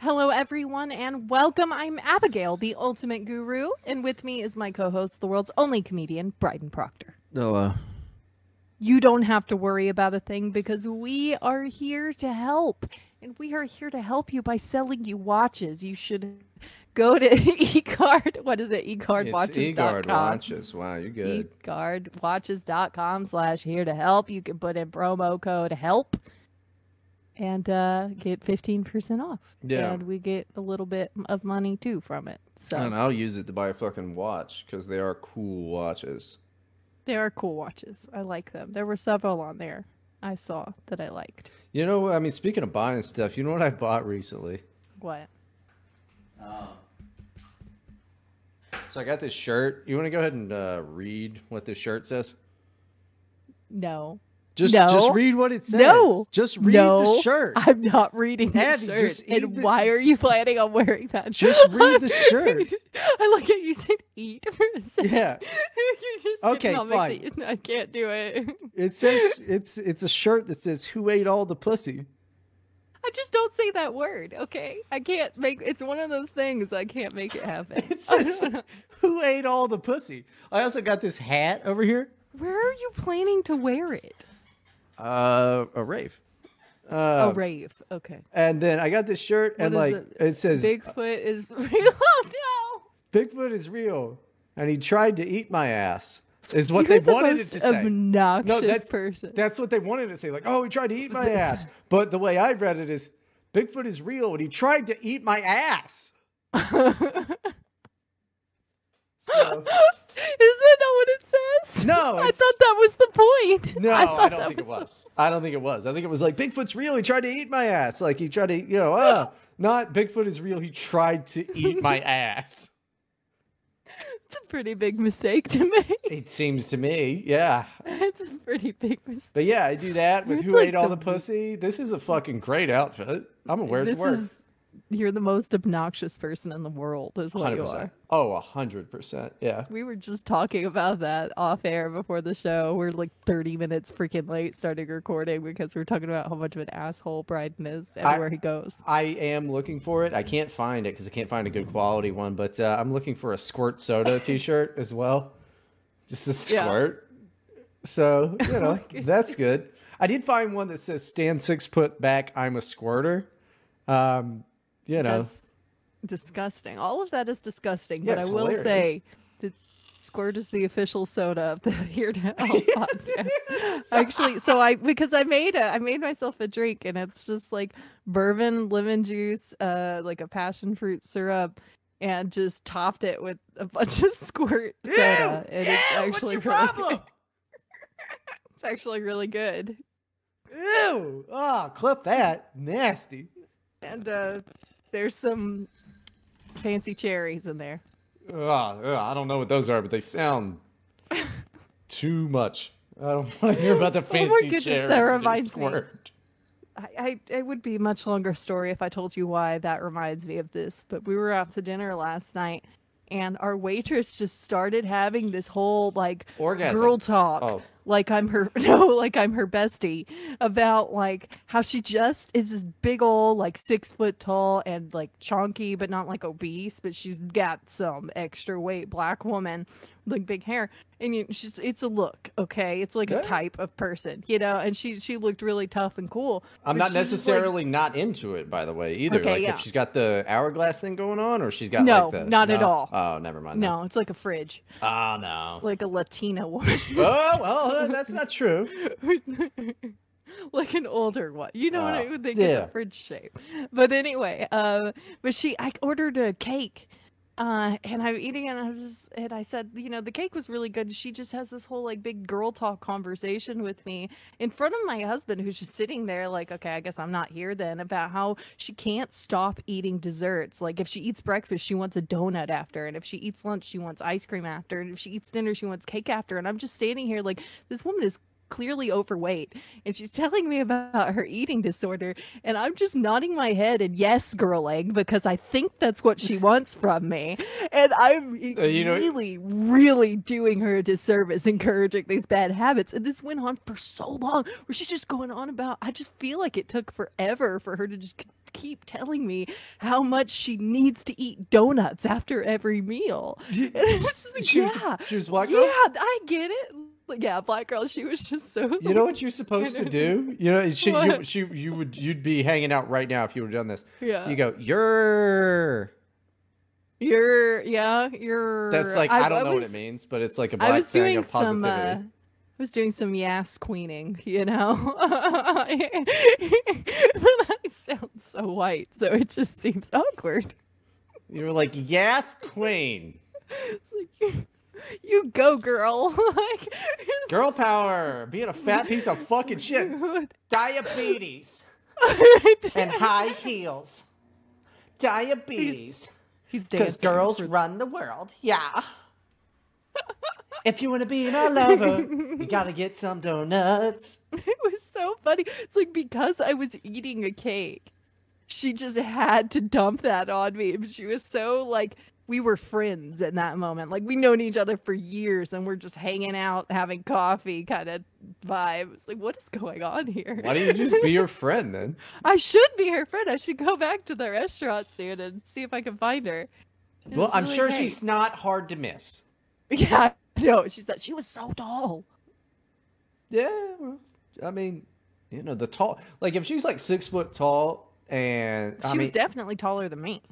Hello, everyone, and welcome. I'm Abigail, the ultimate guru, and with me is my co host, the world's only comedian, Bryden Proctor. No, uh, You don't have to worry about a thing because we are here to help. And we are here to help you by selling you watches. You should go to eCard. What is it? eCardwatches.com. Egard watches. Wow, you're good. eCardwatches.com slash here to help. You can put in promo code HELP and uh, get 15% off. Yeah. And we get a little bit of money too from it. So And I'll use it to buy a fucking watch because they are cool watches. they are cool watches. I like them. There were several on there I saw that I liked. You know, I mean, speaking of buying stuff, you know what I bought recently? What? So I got this shirt. You want to go ahead and uh, read what this shirt says? No. Just, No. just read what it says. No. just read no, the shirt. I'm not reading the Abby, shirt. just and the- why are you planning on wearing that? Just read the shirt. I look at you said eat for a second. Yeah, you just Okay, did not mix it. I can't do it. it says it's it's a shirt that says "Who ate all the pussy." I just don't say that word, okay? I can't make it's one of those things I can't make it happen. It says "Who ate all the pussy." I also got this hat over here. Where are you planning to wear it? Uh, a rave. Uh, a rave. Okay. And then I got this shirt, and like it? it, says Bigfoot is real. Oh, Bigfoot is real, and he tried to eat my ass. Is what. You're they the wanted it to say. obnoxious No, that's person. that's what they wanted to say. Like, oh, he tried to eat my ass. But the way I read it is, Bigfoot is real, and he tried to eat my ass. So, that not what it says? No, I thought that was the point. no, I, I, don't think it the- was. I don't think it was. I think it was like Bigfoot's real. He tried to eat my ass. Like he tried to, you know, uh, not Bigfoot is real. He tried to eat my ass. It's a pretty big mistake to make. It seems to me, yeah. it's a pretty big mistake. But yeah, I do that with It's who like ate all the- the pussy. This is a fucking great outfit. I'm This to work. is you're the most obnoxious person in the world, is what Hundred you are. Oh, a hundred percent. Yeah. We were just talking about that off air before the show. We're like 30 minutes freaking late starting recording because we're talking about how much of an asshole Bryden is everywhere he goes. I am looking for it. I can't find it because I can't find a good quality one. But uh, I'm looking for a Squirt Soda T-shirt as well. Just a Yeah. squirt. So you know that's good. I did find one that says "Stand six foot back. I'm a squirter." Um, you know, That's disgusting. All of that is disgusting. Yeah, but I will hilarious. say that Squirt is the official soda of the Here podcast. Actually, so I because I made a I made myself a drink and it's just like bourbon, lemon juice, uh, like a passion fruit syrup. And just topped it with a bunch of squirt soda, and it's Ew, actually what's your really problem? It's actually really good. Ew! Oh, clip that. Nasty. And uh, there's some fancy cherries in there. Ah, ugh, ugh, I don't know what those are, but they sound too much. I don't want to hear about the oh fancy Oh goodness, that and your reminds me. I, I it would be a much longer story if I told you why that reminds me of this. But we were out to dinner last night, and our waitress just started having this whole like Orgasm. girl talk, Oh. Like I'm her no, like I'm her bestie, about like how she just is this big old like six foot tall and like chunky, but not like obese, but she's got some extra weight black woman, like big hair, and you, she's it's a look, okay, it's like Yeah. a type of person, you know, and she she looked really tough and cool. I'm not just, like- necessarily not into it, by the way, either. Okay, like yeah. if she's got the hourglass thing going on, or she's got No, like the not at all. Oh, never mind. No, it's like a fridge, Oh no. like a Latina woman. oh well, uh, that's not true. like an older one. You know what ah, I Oh, would think yeah. of fridge shape. But anyway, uh, but she, I ordered a cake. Uh, and I'm eating and I just, and I said, you know, the cake was really good. She just has this whole like big girl talk conversation with me in front of my husband, who's just sitting there, like, okay, I guess I'm not here then, about how she can't stop eating desserts. Like, if she eats breakfast, she wants a donut after, and if she eats lunch, she wants ice cream after, and if she eats dinner, she wants cake after. And I'm just standing here, like, this woman is clearly overweight and she's telling me about her eating disorder and i'm just nodding my head and yes girling because i think that's what she wants from me and i'm Uh, you know- really really doing her a disservice encouraging these bad habits and this went on for so long where she's just going on about i just feel like it took forever for her to just keep telling me how much she needs to eat donuts after every meal and it's just like, she was yeah she was yeah. I get it. Yeah, black girl. She was just so. You know what you're supposed to do? You know, she, you, she, you would, you'd be hanging out right now if you would have done this. Yeah. You go, you're. You're. Yeah. You're. That's like I, don't know was, what it means, but it's like a black I was thing doing of some. positivity. Uh, I was doing some yes queening, you know. I sound so white, so it just seems awkward. You were like, yes, queen, It's like, you go, girl. like, girl power, being a fat piece of fucking shit, diabetes and high heels, diabetes. He's dead. Because girls run the world. Yeah. if you want to be my lover, you gotta get some donuts. It was so funny. It's like because I was eating a cake, she just had to dump that on me. She was so like we were friends in that moment. Like we known each other for years and we're just hanging out, having coffee kind of vibe. It's like, what is going on here? Why don't you just be her friend then? I should be her friend. I should go back to the restaurant soon and see if I can find her. It Well, I'm really sure great. she's not hard to miss. Yeah, no, she said she was so tall. Yeah, I mean, you know, the tall, like if she's like six foot tall, and I She mean, was definitely taller than me.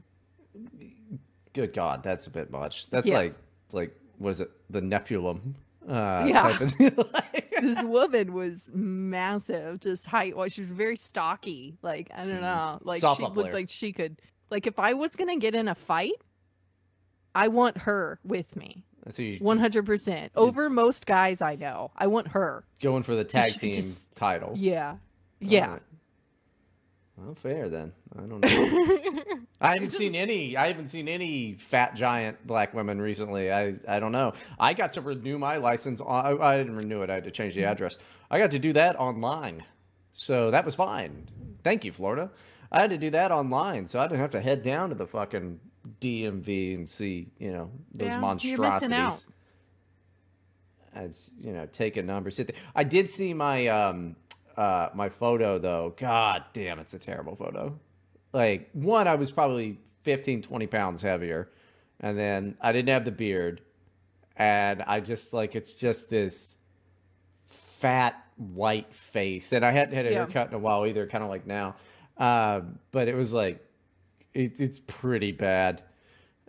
Good God, that's a bit much. That's Yeah. like, like, was it, the Nephilim? Uh, Yeah. type of thing. This woman was massive, just height wise. She was very stocky. Like I don't Mhm. know, like Softball she looked like she could. Like if I was gonna get in a fight, I want her with me, you one hundred percent over most guys I know. I want her. going for the tag team just- title? Yeah, yeah. Alright. Well, fair then. I don't know. I haven't seen any. I haven't seen any fat giant black women recently. I I don't know. I got to renew my license. On, I, I didn't renew it. I had to change the Mm-hmm. address. I got to do that online, so that was fine. Thank you, Florida. I had to do that online, so I didn't have to head down to the fucking DMV and see you know those Yeah, monstrosities. As you know, take a number, sit there. I did see my um uh my photo though. God damn, it's a terrible photo. Like one, I was probably 15, 20 pounds heavier, and then I didn't have the beard, and I just like it's just this fat white face, and I hadn't had a Yeah. haircut in a while either, kind of like now. Um, but it was like it, it's pretty bad.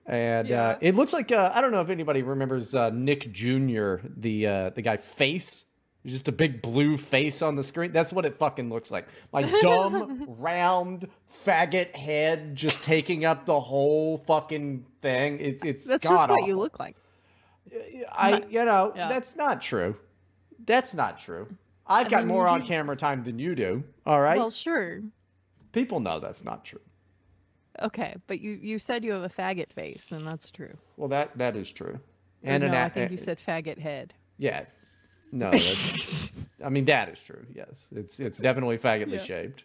And uh, it looks like uh, I don't know if anybody remembers uh, Nick Jr. the uh, the guy face, just a big blue face on the screen. That's what it fucking looks like. My dumb round faggot head just taking up the whole fucking thing. It's it's That's just what you look like. I you know Yeah. that's not true. That's not true. I've I got mean, more you- on camera time than you do. All right, Well, sure. people know that's not true. Okay, but you you said you have a faggot face, and that's true. Well, that that is true. And no, an I think you said faggot head. Yeah. No, that's, I mean that is true. Yes, it's it's definitely faggotly Yeah. shaped.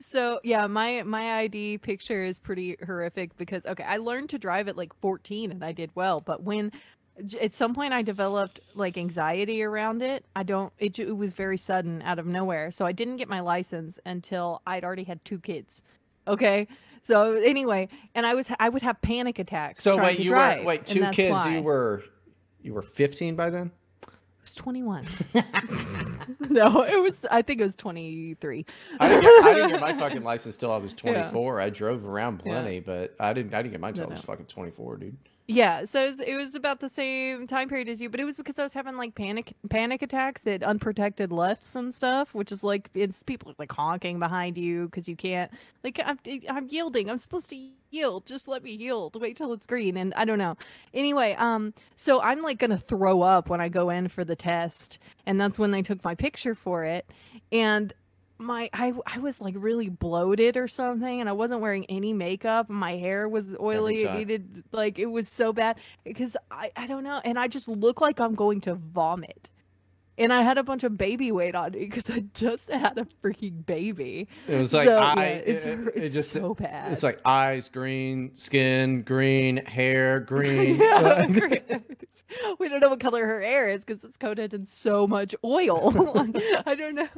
So yeah, my my ID picture is pretty horrific because okay, I learned to drive at like 14 and I did well, but when at some point I developed like anxiety around it, I don't it, it was very sudden out of nowhere. So I didn't get my license until I'd already had two kids. Okay? So anyway, and I was I would have panic attacks So wait, you drive, were wait two kids. why. You were you were fifteen by then. I was 21. no, it was I think it was 23. I didn't, get, I didn't get my fucking license till I was 24. Yeah. I drove around Yeah. plenty, but I didn't I didn't get mine till No, I was no. fucking twenty four, dude. Yeah, so it was, it was about the same time period as you, but it was because I was having like panic panic attacks at unprotected lefts and stuff, which is like it's people like honking behind you because you can't like I'm I'm yielding. I'm supposed to yield. Just let me yield. Wait till it's green, and I don't know. Anyway, um, so I'm like gonna throw up when I go in for the test, and that's when they took my picture for it, and my I I was like really bloated or something and I wasn't wearing any makeup. My hair was oily. It needed like it was so bad because I I don't know and I just look like I'm going to vomit and I had a bunch of baby weight on me because I just had a freaking baby. It was like so, I, yeah, it's, it, it just so bad. it's like eyes green, skin green, hair green. Yeah, we don't know what color her hair is because it's coated in so much oil. I don't know.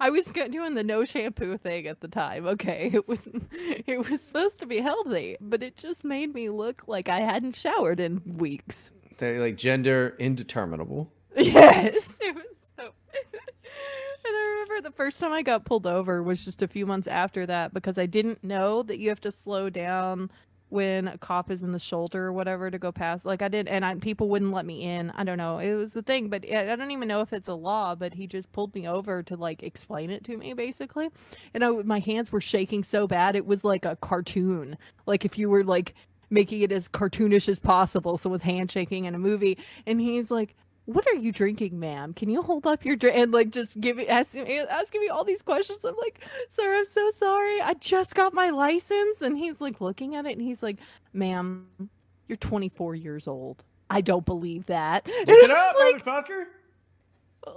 I was doing the no shampoo thing at the time. Okay, it was it was supposed to be healthy, but it just made me look like I hadn't showered in weeks. They're like gender indeterminable. Yes, it was so. And I remember the first time I got pulled over was just a few months after that because I didn't know that you have to slow down when a cop is in the shoulder or whatever to go past. Like I did, and I, people wouldn't let me in. I don't know. It was the thing, but I don't even know if it's a law. But he just pulled me over to like explain it to me, basically. And I, my hands were shaking so bad it was like a cartoon. Like if you were like making it as cartoonish as possible, so with hand shaking in a movie. And he's like, "What are you drinking, ma'am? Can you hold up your drink?" And like just give me asking me asking me all these questions. I'm like, "Sir, I'm so sorry. I just got my license." And he's like looking at it, and he's like, "Ma'am, you're 24 years old. I don't believe that." Look it up, like, motherfucker.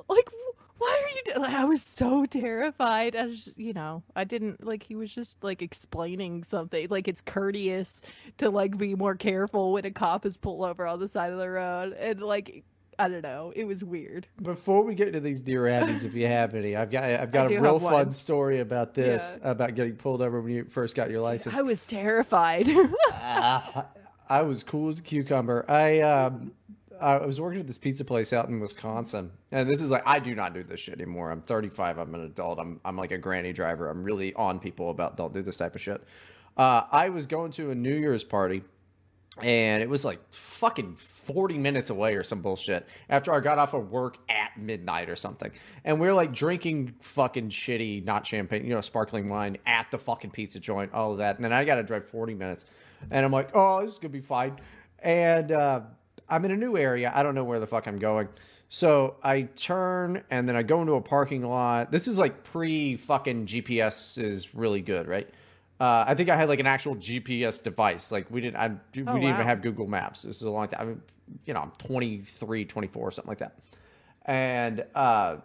like why are you do- like, i was so terrified i was you know i didn't like he was just like explaining something like it's courteous to like be more careful when a cop is pulled over on the side of the road and like i don't know it was weird Before we get into these dear Abbeys, if you have any, I've got I've got do a real fun story about this about getting pulled over when you first got your license. i was terrified Ah, I was cool as a cucumber. I um I was working at this pizza place out in Wisconsin, and this is like I do not do this shit anymore. I'm 35. I'm an adult. I'm I'm like a granny driver. I'm really on people about don't do this type of shit. Uh, I was going to a New Year's party, and it was like fucking 40 minutes away or some bullshit after I got off of work at midnight or something. And we are like drinking fucking shitty, not champagne, you know, sparkling wine at the fucking pizza joint, all of that. And then I got to drive 40 minutes. And I'm like, oh, this is going to be fine. And uh, I'm in a new area. I don't know where the fuck I'm going. So I turn and then I go into a parking lot. This is like pre fucking GPS is really good, right? Uh, I think I had like an actual GPS device. Like we didn't, I, we didn't wow. even have Google Maps. This is a long time. I mean, you know, I'm 23, 24, something like that. And uh,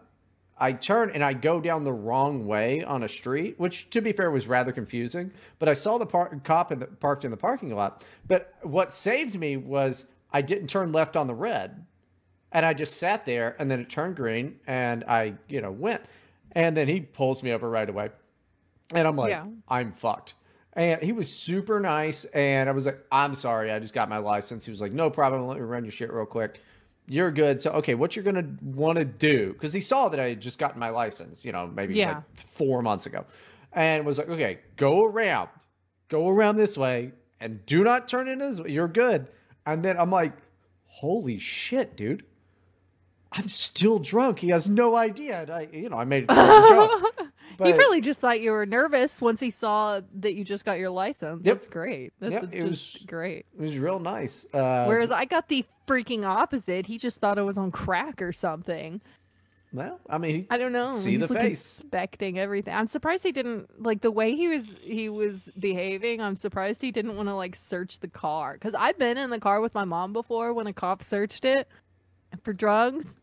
I turn and I go down the wrong way on a street, which to be fair was rather confusing. But I saw the par- cop in the, parked in the parking lot. But what saved me was I didn't turn left on the red, and I just sat there, and then it turned green, and I you know went, and then he pulls me over right away, and I'm like, Yeah. I'm fucked. And he was super nice, and I was like, I'm sorry, I just got my license. He was like, No problem, let me run your shit real quick. You're good. So okay, what you're gonna want to do? Because he saw that I had just gotten my license, you know, maybe Yeah. like four months ago, and was like, okay, go around, go around this way, and do not turn in this. way. You're good. And then I'm like, holy shit, dude. I'm still drunk. He has no idea. And I, you know, I made it. go. he But- probably just thought you were nervous once he saw that you just got your license Yep. that's great that's Yep, it was- great It was real nice. Uh, Whereas I got the freaking opposite. He just thought I was on crack or something. well, I mean, I don't know. See He's the like face. inspecting everything. I'm surprised he didn't like the way he was he was behaving. I'm surprised he didn't want to like search the car because I've been in the car with my mom before when a cop searched it for drugs.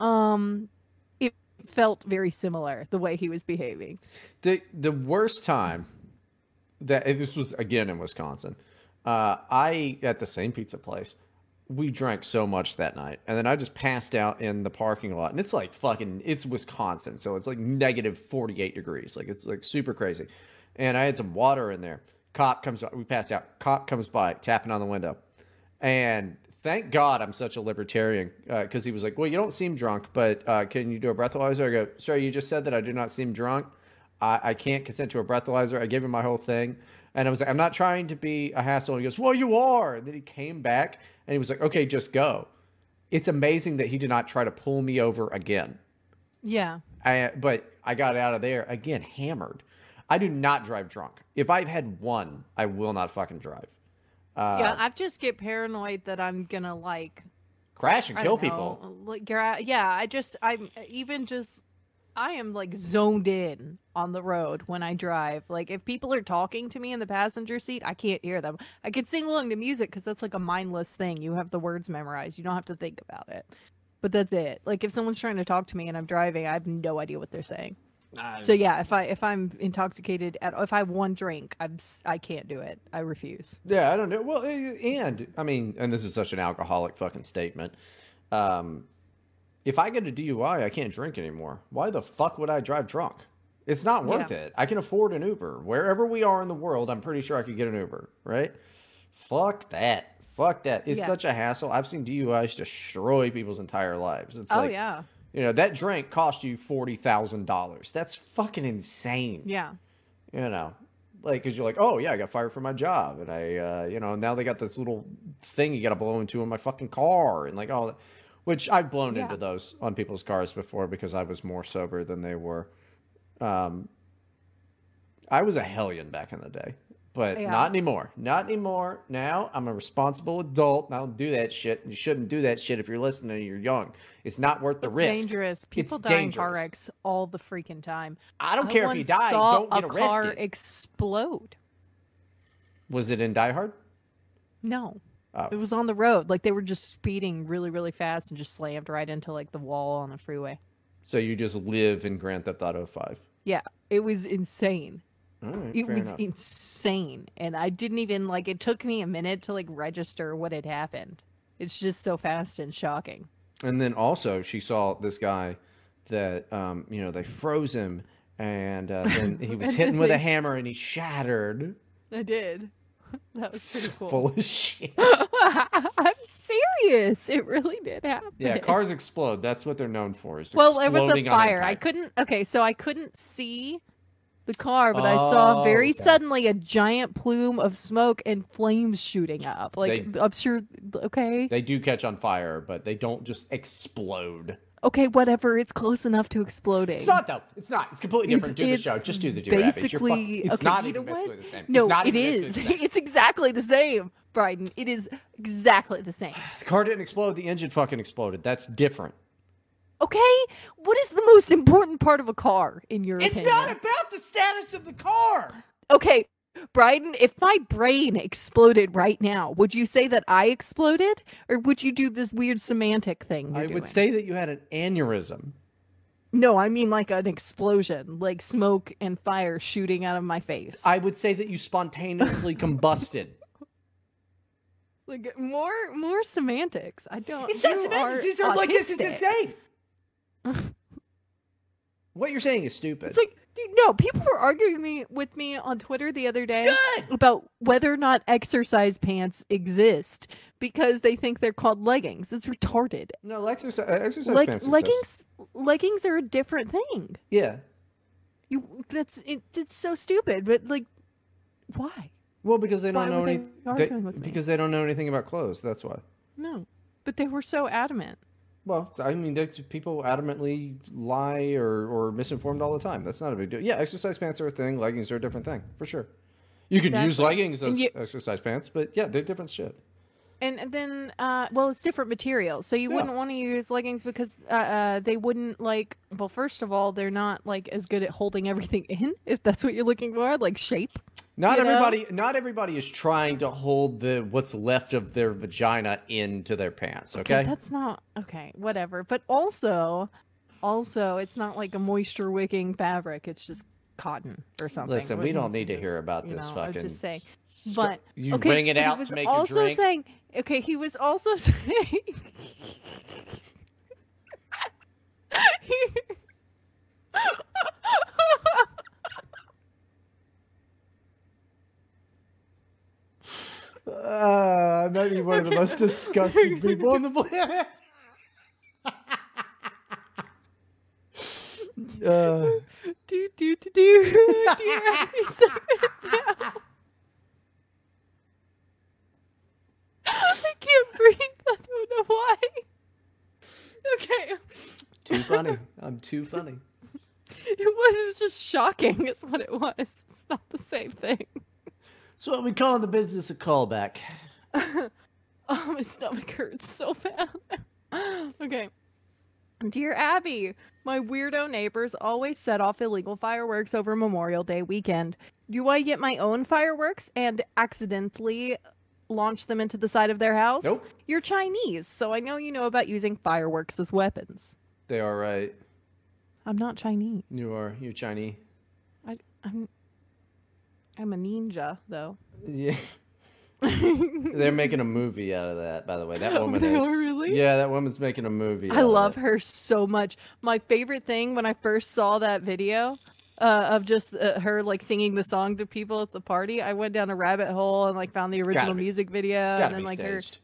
Um, felt very similar the way he was behaving. the the worst time that this was again in Wisconsin. Uh, I at the same pizza place. We drank so much that night, and then I just passed out in the parking lot. And it's like fucking, it's Wisconsin, so it's like negative forty eight degrees, like it's like super crazy. And I had some water in there. Cop comes, we passed out. Cop comes by, tapping on the window, and thank God I'm such a libertarian because he was like, "Well, you don't seem drunk, but uh, can you do a breathalyzer?" I go, "Sir, you just said that I do not seem drunk. I, I can't consent to a breathalyzer." I gave him my whole thing, and I was like, "I'm not trying to be a hassle." And he goes, "Well, you are." And then he came back and he was like, "Okay, just go." It's amazing that he did not try to pull me over again. Yeah. I, but I got out of there again hammered. I do not drive drunk. If I've had one, I will not fucking drive. Uh, yeah, I just get paranoid that I'm gonna like crash and I kill people. Like, yeah, I just, I'm even just, I am like zoned in on the road when I drive. Like, if people are talking to me in the passenger seat, I can't hear them. I can sing along to music because that's like a mindless thing. You have the words memorized, you don't have to think about it. but that's it. Like if someone's trying to talk to me and I'm driving, I have no idea what they're saying. I- So yeah, if I if I'm intoxicated at if I have one drink, I'm s- I can't do it. I refuse. Yeah, I don't know. Well, eh, and I mean, and this is such an alcoholic fucking statement. Um, if I get a DUI, I can't drink anymore. Why the fuck would I drive drunk? It's not worth Yeah. it. I can afford an Uber wherever we are in the world. I'm pretty sure I could get an Uber, right? Fuck that. Fuck that. It's Yeah. such a hassle. I've seen DUIs destroy people's entire lives. It's oh like, yeah, you know, that drink cost you forty thousand dollars. That's fucking insane yeah. you know like because you're like oh yeah i got fired from my job and i uh you know now they got this little thing you got to blow into in my fucking car and like all that which i've blown Yeah. into those on people's cars before because i was more sober than they were um i was a hellion back in the day but Yeah. not anymore not anymore now i'm a responsible adult and i don't do that shit you shouldn't do that shit if you're listening and you're young it's not worth the It's risk dangerous. People die in car wrecks all the freaking time. i don't I care if you die saw don't get a car explode. was it in die hard No, oh. it was on the road. Like they were just speeding really, really fast and just slammed right into like the wall on the freeway. So you just live in Grand Theft Auto Five. Yeah, it was insane. Right, It was enough. insane, and I didn't even like. It took me a minute to like register what had happened. It's just so fast and shocking. And then also she saw this guy that um, you know they froze him, and uh, then he was hitting with a hammer and he shattered. I did. That was pretty cool. Full of shit. I'm serious. It really did happen. yeah, cars explode. That's what they're known for. Is Well, it was a fire. I couldn't. Okay, so I couldn't see the car, but I saw Oh, very okay. suddenly a giant plume of smoke and flames shooting up. Like They- I'm sure. Okay, They do catch on fire, but they don't just explode. okay, whatever. It's close enough to exploding. It's not though. It's not. It's completely different. It's- do the show. Just do the Dear Abby's. You're fuck- basically- It's okay, not you even know what? basically the same. No, it's not it basically is. It's exactly the same, Bryden. It is exactly the same. The car didn't explode. The engine fucking exploded. That's different. Okay, what is the most important part of a car in your It's opinion? not about the status of the car. Okay, Bryden, if my brain exploded right now, would you say that I exploded? Or would you do this weird semantic thing? You're I would doing? say that you had an aneurysm. No, I mean like an explosion, like smoke and fire shooting out of my face. I would say that you spontaneously combusted. like more more semantics. I don't It's not you semantics. are These are like this is autistic. insane. what you're saying is stupid. It's like dude, no, people were arguing me with me on Twitter the other day Good. about whether or not exercise pants exist because they think they're called leggings. It's retarded. No, uh, exercise, exercise Like pants exist. leggings leggings are a different thing. Yeah. You that's it, it's so stupid, but like why? Well, because they don't know were they they- arguing with me? because they don't know anything about clothes. That's why. No. But they were so adamant. Well, I mean, there's people adamantly lie or, or misinformed all the time. That's not a big deal. Yeah, exercise pants are a thing. Leggings are a different thing for sure. You can use leggings as you- exercise pants, but yeah, they're different shit. And then, uh, well, it's different materials. So you Yeah. wouldn't want to use leggings because uh, uh, they wouldn't like. Well, first of all, they're not like as good at holding everything in. If that's what you're looking for, like shape. Not You know? everybody. Not everybody is trying to hold the what's left of their vagina into their pants. Okay. that's not okay. Whatever. But also, also, it's not like a moisture wicking fabric. It's just cotton or something. Listen, we don't need to hear about You this know, I fucking. was just saying. But you okay, bring it but he out was to make also a drink. saying. Okay, he was also saying. Uh, I might be one of the most disgusting people on the planet. uh, do do do do. Dear Abby Simon, now. I can't breathe. I don't know why. Okay, too funny. I'm too funny. it was. It was just shocking. Is what it was. It's not the same thing. It's what we call in the business a callback. oh, my stomach hurts so bad. okay. Dear Abby, my weirdo neighbors always set off illegal fireworks over Memorial Day weekend. Do I get my own fireworks and accidentally launch them into the side of their house? Nope. You're Chinese, so I know you know about using fireworks as weapons. They are right. I'm not Chinese. You are. You're Chinese. I, I'm I'm a ninja though. Yeah. They're making a movie out of that, by the way. That woman They is. are really? Yeah, that woman's making a movie. I love her so much. My favorite thing when I first saw that video uh, of just uh, her like singing the song to people at the party, I went down a rabbit hole and like found the It's original music video and then like her staged.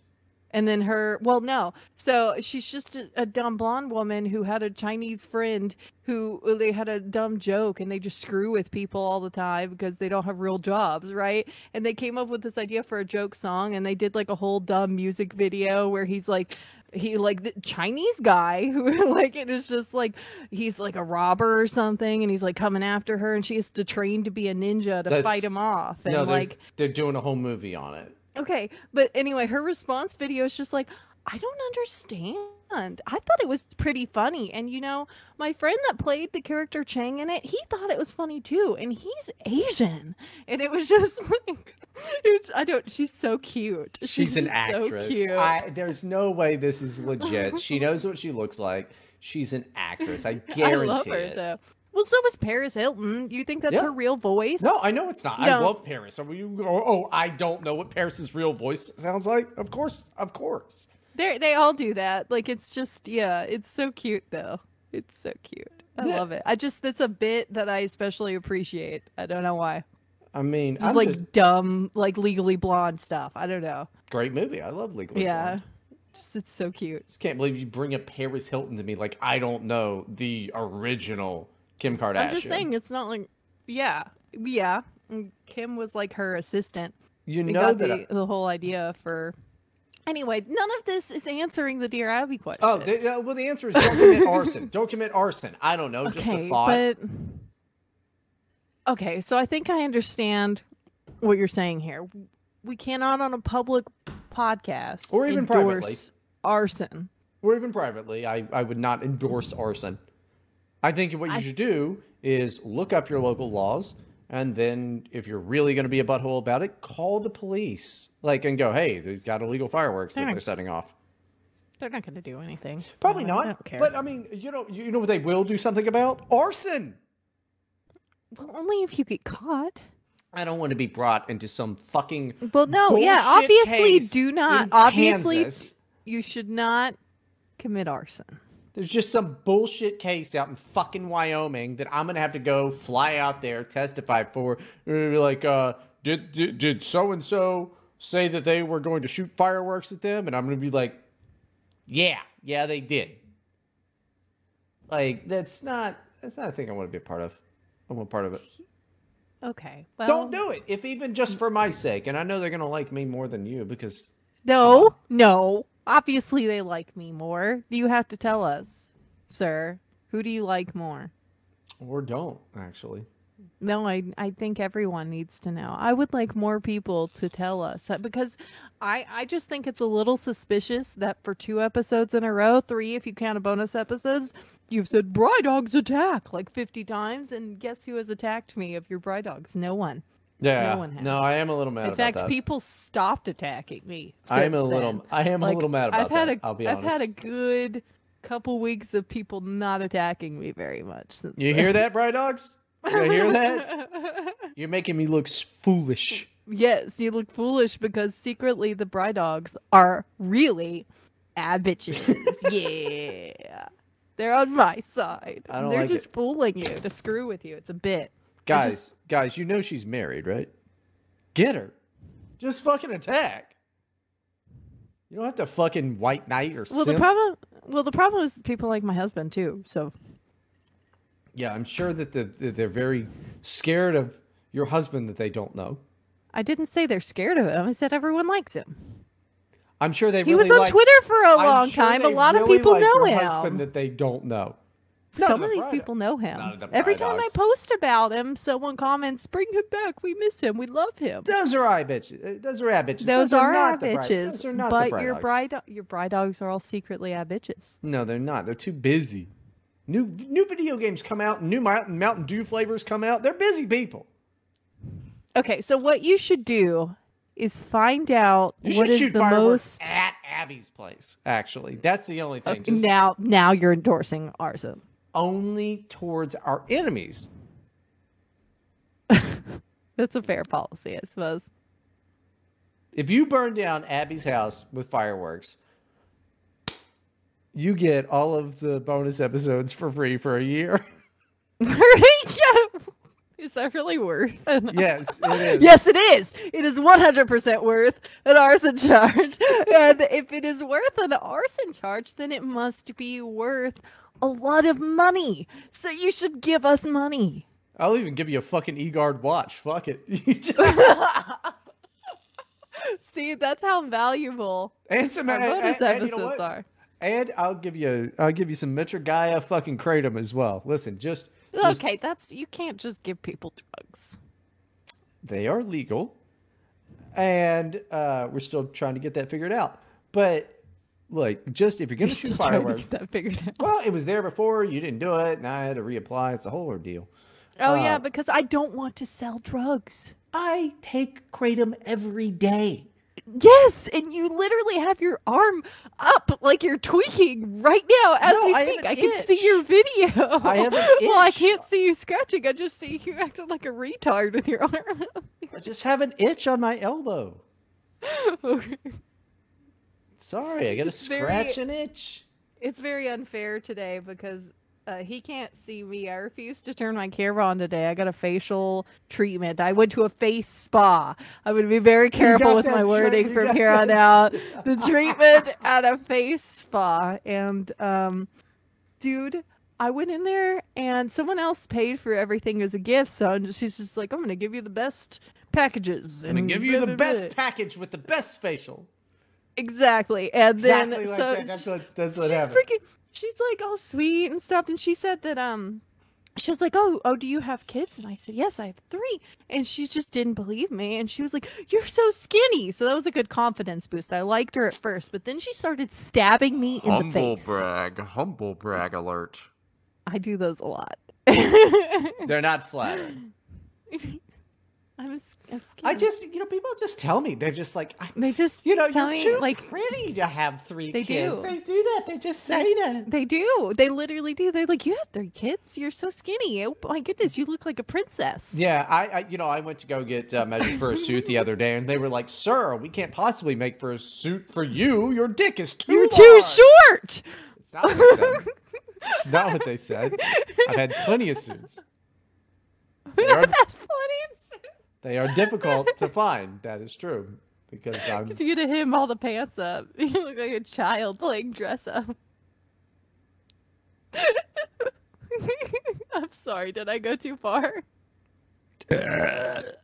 And then her well no. So she's just a, a dumb blonde woman who had a chinese friend who they had a dumb joke and they just screw with people all the time because they don't have real jobs right? And they came up with this idea for a joke song and they did like a whole dumb music video where he's like he like the chinese guy who like it is just like he's like a robber or something and he's like coming after her and she has to train to be a ninja to That's- fight him off. And No, they're, like they're doing a whole movie on it. Okay, but anyway, her response video is just like, I don't understand. I thought it was pretty funny. And you know, my friend that played the character Chang in it, he thought it was funny too. And he's Asian. And it was just like, it's, I don't, she's so cute. She's an so actress. cute. I, there's no way this is legit. she knows what she looks like. She's an actress. I guarantee I love her it. though. Well, so was Paris Hilton. Do you think that's Yeah. her real voice? No, I know it's not. I love Paris. Are you? Oh, oh, I don't know what Paris's real voice sounds like. Of course, of course. They they all do that. Like it's just yeah, it's so cute though. It's so cute. I Yeah. love it. I just that's a bit that I especially appreciate. I don't know why. I mean, Just I'm like just- dumb, like legally blonde stuff. I don't know. great movie. I love Legally blonde. yeah. Blonde. Just it's so cute. Just can't believe you bring up Paris Hilton to me like I don't know the original Kim Kardashian. I'm just saying it's not like yeah. Yeah. And Kim was like her assistant. You We know got that. the, I- the whole idea for Anyway, none of this is answering the Dear Abby question. oh, the, uh, well, the answer is don't commit arson. Don't commit arson. I don't know. just a okay, thought. but okay, so I think I understand what you're saying here. We cannot, on a public podcast, Or even endorse privately. arson. or even privately, I, I would not endorse arson. I think what you I- should do is look up your local laws, and then if you're really going to be a butthole about it, call the police, like, and go, hey, they've got illegal fireworks that They're not- they're setting off. They're not going to do anything. Probably No, I not. don't care. But I mean, you know, you know what they will do something about arson. well, only if you get caught. I don't want to be brought into some fucking Well, no, yeah, obviously, do not. Obviously, Kansas. you should not commit arson. There's just some bullshit case out in fucking Wyoming that I'm gonna have to go fly out there testify for. Like, uh, did did, did so and so say that they were going to shoot fireworks at them? And I'm gonna be like, yeah, yeah, they did. Like, that's not that's not a thing I want to be a part of. I'm want part of it. Okay, well, Don't do it, if even just for my sake. And I know they're gonna like me more than you because No, no. Obviously, they like me more. Do you have to tell us, sir. Who do you like more? or don't actually. No, I I think everyone needs to know. I would like more people to tell us uh, because I I just think it's a little suspicious that for two episodes in a row, three if you count a bonus episodes, you've said Bry Dogs attack like 50 times and guess who has attacked me of your Bry Dogs? No one. Yeah, No one has. no, I am a little mad In fact, that. people stopped attacking me. I am a little, then. I am a little mad about I've had that. a I'll be have honest. had a good couple weeks of people not attacking me very much. You hear that, Bry Dogs? You hear that? You're making me look foolish. yes, you look foolish because secretly the Bry Dogs are really bitches. yeah. They're on my side. I don't They're like just it. fooling you to screw with you. It's a bit. Guys, guys, you know she's married, right? Get her. Just fucking attack. You don't have to fucking white knight or Well, the problem well, the problem is people like my husband too. So Yeah, I'm sure that, the, that they're very scared of your husband that they don't know. I didn't say they're scared of him. I said everyone likes him. I'm sure they He really was on like, Twitter for a I'm long sure time. A they lot of people like know your him. husband that they don't know. None Some of these Bry people know him. The Every Bry time I post about him, someone comments, "Bring him back. We miss him. We love him." Those are eye bitches. Uh, Those are ad bitches. Those, are, not our the Bry- bitches, Those are not but the Bry your Dogs. bride, your bride dogs are all secretly our bitches. No, they're not. They're too busy. New new video games come out, new Mountain Mountain Dew flavors come out. They're busy people. Okay, so what you should do is find out You what should is shoot the most. at Abby's place. Actually, that's the only thing. Okay, Just now, now you're endorsing arson. Only towards our enemies. That's a fair policy, I suppose. If you burn down Abby's house with fireworks, you get all of the bonus episodes for free for a year. yeah. Is that really worth yes, it is. Yes, it is. It is 100% worth an arson charge. and if it is worth an arson charge, then it must be worth a lot of money. So you should give us money. I'll even give you a fucking Egard watch. Fuck it. See, that's how valuable and some our and- bonus and- and you know episodes are. And I'll give you I'll give you some Mitragyna fucking kratom as well. Listen, just, just Okay, that's you can't just give people drugs. they are legal, and uh, we're still trying to get that figured out. But like, just if you're gonna You're shoot still trying to get fireworks, that figured out. well, it was there before. You didn't do it, and I had to reapply. It's a whole ordeal. Oh Uh, yeah, because I don't want to sell drugs. I take kratom every day. Yes, and you literally have your arm up like you're tweaking right now as No, we speak. an I can see your video. I have an well, I can't see you scratching. I just see you acting like a retard with your arm. I just have an itch on my elbow. Okay. Sorry, I got to It's very- scratch an itch. it's very unfair today because uh, he can't see me. I refused to turn my camera on today. I got a facial treatment. I went to a face spa. I would be very careful with my wording you from got here on out. The treatment at a face spa. And, um, dude, I went in there and someone else paid for everything as a gift. So I'm just- she's just like, I'm going to give you the best packages. I'm gonna give you the best blah." package with the best facial. Exactly. And Exactly then, like so that. That's what that's what she's happened. freaking she's like all sweet and stuff. And she said that um she was like oh oh do you have kids? And i said yes i have three. And she just didn't believe me. And she was like you're so skinny. So that was a good confidence boost. I liked her at first but then she started stabbing me in the face. Humble brag, humble brag alert. i do those a lot. They're not flattering. i'm, s- I'm skinny. I just, you know, people just tell me they're just like, I, they just you know, tell you're me, too like pretty to have three They kids. do. They do that. They just say that. they do they literally do they're like you have three kids you're so skinny oh my goodness you look like a princess Yeah, I, I, you know, I went to go get uh, measured for a suit the other day, and they were like, "Sir, we can't possibly make for a suit for you. Your dick is too you're too short It's not what they said. It's not what they said. I've had plenty of suits. They are, That's plenty of. They are difficult to find. That is true because I'm. Because you to him all the pants up. You look like a child playing dress up. I'm sorry, did I go too far?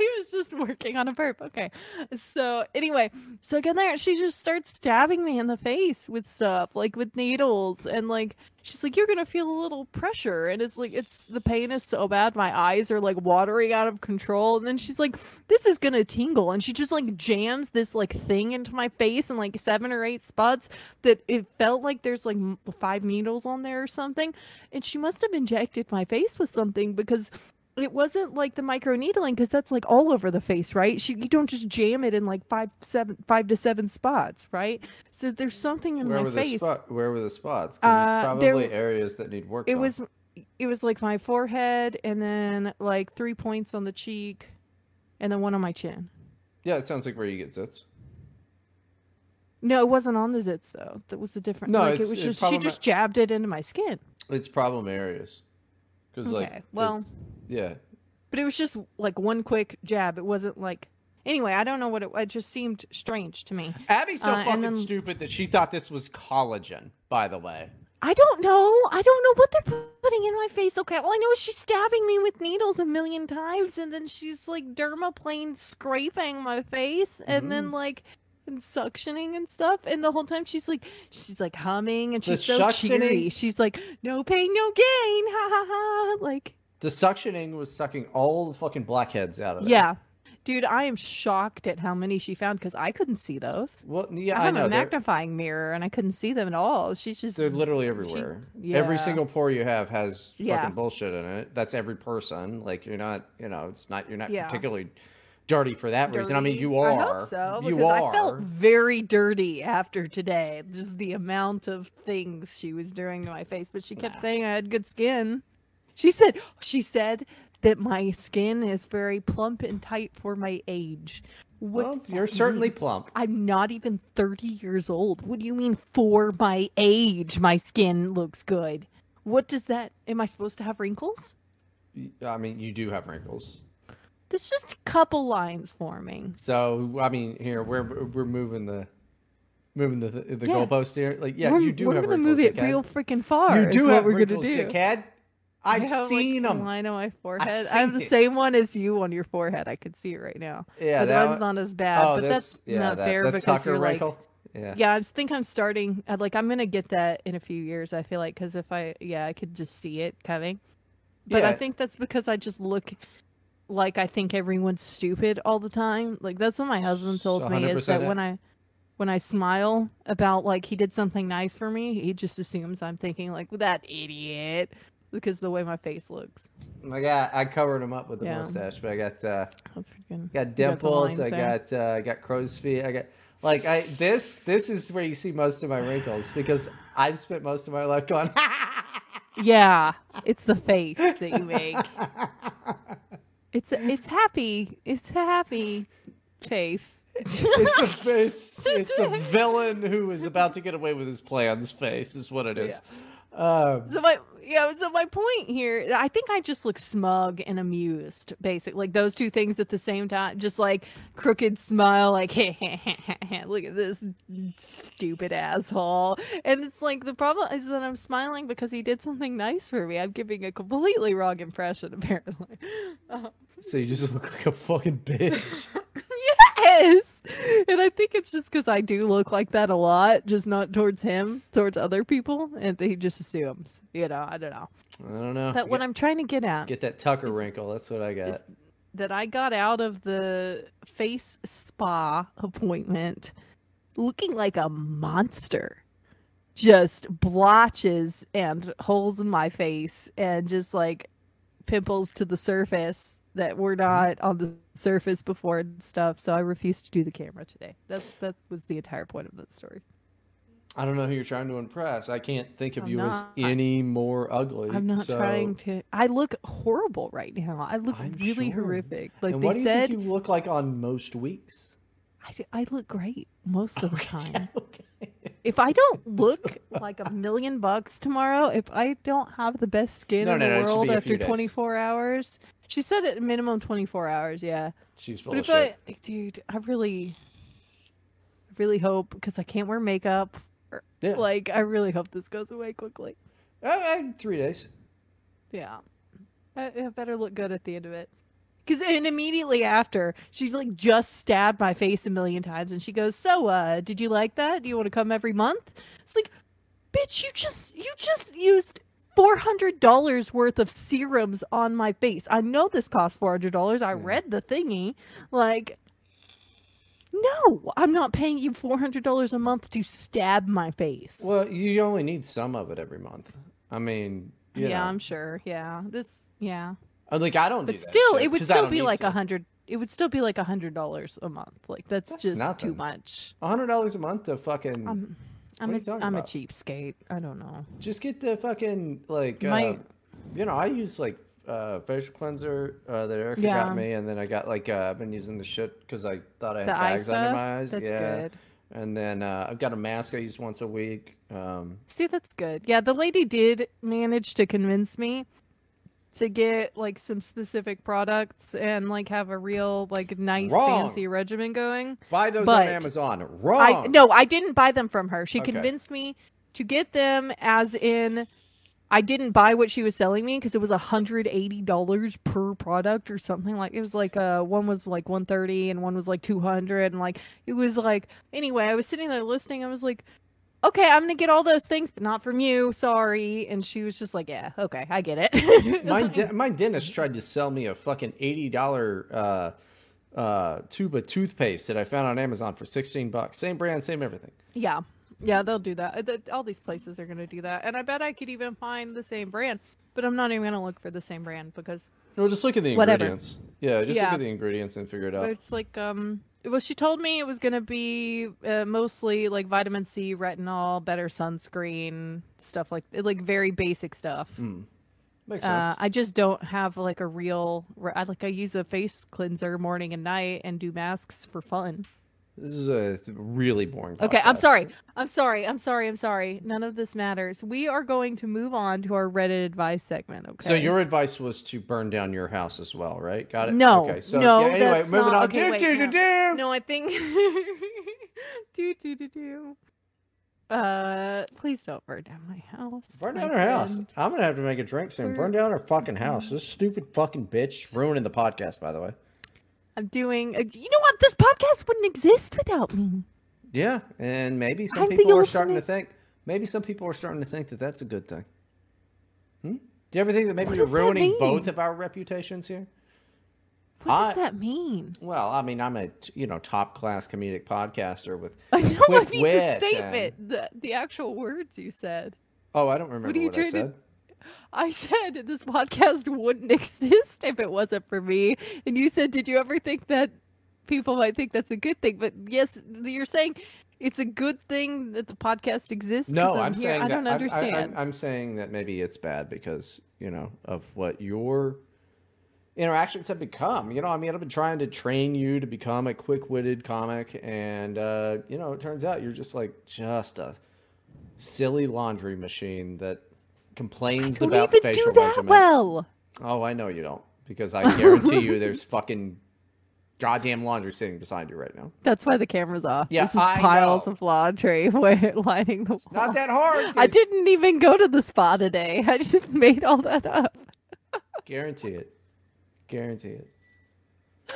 he was just working on a burp. Okay. So anyway, so get there she just starts stabbing me in the face with stuff, like with needles, and like she's like, You're gonna feel a little pressure. And it's like it's the pain is so bad, my eyes are like watering out of control. And then she's like, This is gonna tingle. And she just like jams this like thing into my face in like seven or eight spots that it felt like there's like five needles on there or something. And she must have injected my face with something because it wasn't like the micro needling because that's like all over the face, right? She, you don't just jam it in like five, seven, five to seven spots, right? So there's something in Where my face. spot? Where were the spots? Because Uh, it's there- probably areas that need work. It on. was, it was like my forehead, and then like three points on the cheek, and then one on my chin. Yeah, it sounds like where you get zits. No, it wasn't on the zits though. That was a different. No, like it was just she just jabbed it into my skin. It's problem areas. Because like, Okay, well- it's- yeah, But it was just like one quick jab. It wasn't like. Anyway, I don't know what it. It just seemed strange to me. Abby's so Uh, fucking then- stupid that she thought this was collagen. By the way, I don't know. I don't know what they're putting in my face. Okay, all I know is she's stabbing me with needles a million times, and then she's like dermaplane scraping my face, and then like and suctioning and stuff. And the whole time she's like, she's like humming, and The she's so suctioning- cheery. She's like, no pain, no gain, ha ha ha. Like, the suctioning was sucking all the fucking blackheads out of it. yeah, dude, I am shocked at how many she found because I couldn't see those. Well, yeah, I I, have know. a They're, magnifying mirror, and I couldn't see them at all. She's just they're literally everywhere. yeah. Every single pore you have has Yeah. fucking bullshit in it. That's every person. Like you're not, you know, it's not. You're not Yeah. particularly dirty for that reason. I mean, dirty. you are. I hope so you because are. I felt very dirty after today. Just the amount of things she was doing to my face, but she kept saying I had good skin. She said she said that my skin is very plump and tight for my age. What well, you're certainly mean? plump. I'm not even 30 years old. What do you mean for my age my skin looks good? What does that am I supposed to have wrinkles? I mean, you do have wrinkles. There's just a couple lines forming. So I mean, here we're we're moving the moving the the Yeah. goalpost here. Like, yeah, we're, you do we're have gonna wrinkles, move it real freaking far. You do what have we're wrinkles, gonna do. dickhead. I I've have, seen like, them. line on my forehead. I, have the it. same one as you on your forehead. I could see it right now. Yeah, but that mine's one- not as bad. oh, but this, that's yeah, not that, fair that because you're like. Yeah. yeah, I just think I'm starting. uh, Like I'm gonna get that in a few years. I feel like because if I, yeah, I could just see it coming. But I think that's because I just look like I think everyone's stupid all the time. Like that's what my husband told me is that it. when I when I smile about like he did something nice for me, he just assumes I'm thinking like that idiot because the way my face looks. I got I covered them up with the Yeah. mustache, but I got uh, I'm freaking got dimples. lines I got uh, I got crow's feet. I got like I this this is where you see most of my wrinkles because I've spent most of my life going. Yeah, it's the face that you make. It's it's happy. It's a happy face. it's a it's, it's a villain who is about to get away with his plans. Face is what it is. Um, So my yeah, so my point here, I think I just look smug and amused, basically, like those two things at the same time. Just like crooked smile, like hey, look at this stupid asshole. And it's like the problem is that I'm smiling because he did something nice for me. I'm giving a completely wrong impression, apparently. Uh, so you just look like a fucking bitch. yes, and I think it's just because I do look like that a lot, just not towards him, towards other people, and he just assumes. You know, I don't know. I don't know. That what I'm trying to get at. get that Tucker wrinkle. That's what I got. that I got out of the face spa appointment looking like a monster. Just blotches and holes in my face and just like pimples to the surface that were mm-hmm. not on the surface before and stuff. So I refused to do the camera today. That's that was the entire point of that story. I don't know who you're trying to impress. I can't think of I'm you not. as any more ugly. I'm not so- trying to I look horrible right now. I look I'm really sure. horrific. Like and they what do you said think you look like on most weeks? I, do- I look great most of the time. okay. If I don't look like a million bucks tomorrow, if I don't have the best skin No, in no, the no, world after few days. 24 hours, she said at minimum 24 hours, yeah. She's full But of if shit. I, dude, I really, really hope because I can't wear makeup. or- Yeah. Like, I really hope this goes away quickly. Uh, uh, three days. Yeah, I, I better look good at the end of it. Because and immediately after, she's like just stabbed my face a million times, and she goes, "So, uh, did you like that? Do you want to come every month?" It's like, bitch, you just you just used four hundred dollars worth of serums on my face. I know this costs four hundred dollars. I Yeah. read the thingy. Like, no, I'm not paying you four hundred dollars a month to stab my face. Well, you only need some of it every month. I mean, you yeah, know. I'm sure. Yeah, this. Yeah. Uh, like I don't do But that still, shit, it would still be like a hundred. It would still be like a hundred dollars a month. Like that's, That's just nothing. too much. A hundred dollars a month to fucking I'm, What a, I'm a cheapskate. I don't know. just get the fucking like My- uh, you know I use like uh facial cleanser uh, that Erica Yeah. got me, and then I got like uh, I've been using the shit because I thought I had The bags under my eyes. That's yeah, good. and then uh, I've got a mask I use once a week. Um, See, that's good. Yeah, the lady did manage to convince me to get like some specific products and like have a real like nice Wrong. fancy regimen going. buy those But on Amazon. Wrong. I no, I didn't buy them from her. She Okay. convinced me to get them as in I didn't buy what she was selling me because it was hundred eighty dollars per product or something like it was like uh one was like one thirty and one was like two hundred and like it was like anyway I was sitting there listening I was like okay I'm gonna get all those things but not from you sorry and she was just like yeah okay I get it my de- my dentist tried to sell me a fucking eighty dollar uh, uh, tube of toothpaste that I found on Amazon for sixteen bucks. Same brand, same everything. Yeah. Yeah, they'll do that. All these places are going to do that. And I bet I could even find the same brand. But I'm not even going to look for the same brand because No, just look at the ingredients. Whatever. Yeah, just Yeah. look at the ingredients and figure it out. It's like um well she told me it was going to be uh, mostly like vitamin C, retinol, better sunscreen, stuff like like very basic stuff. Mm. Makes Uh. I just don't have like a real I like I use a face cleanser morning and night and do masks for fun. This is a really boring. Podcast. Okay, I'm sorry. I'm sorry. I'm sorry. I'm sorry. None of this matters. We are going to move on to our Reddit advice segment, okay? So your advice was to burn down your house as well, right? Got it. No, Okay. So no, yeah, anyway, moving not- on. okay, do, wait, do, do, no. do. No, I think do do do do. Uh, please don't burn down my house. Burn my down her house. I'm gonna have to make a drink soon. Burn down her fucking house. This stupid fucking bitch ruining the podcast. By the way. I'm doing. Uh, you know what? This podcast wouldn't exist without me. Yeah, and maybe some I'm people are starting to think. Maybe some people are starting to think that that's a good thing. Hmm? Do you ever think that maybe you're ruining both of our reputations here? What does that mean? Well, I mean, I'm a you know top class comedic podcaster with. I know. I mean the statement, the the actual words you said. Oh, I don't remember What what, I trying to- said. I said this podcast wouldn't exist if it wasn't for me. And you said, Did you ever think that people might think that's a good thing? But yes, you're saying it's a good thing that the podcast exists. No, I'm, here. saying I don't I'm- understand. I'm, I'm saying that maybe it's bad because you know of what your interactions have become. You know, I mean, I've been trying to train you to become a quick-witted comic, and uh, you know, it turns out you're just like just a silly laundry machine that complains about even facial do that measurement. well. Oh, I know you don't, because I guarantee you, there's fucking goddamn laundry sitting beside you right now. That's why the camera's off. Yeah, There's just I piles know. of laundry where lining the wall. Not that hard. I didn't even go to the spa today. I just made all that up. guarantee it. Guarantee it.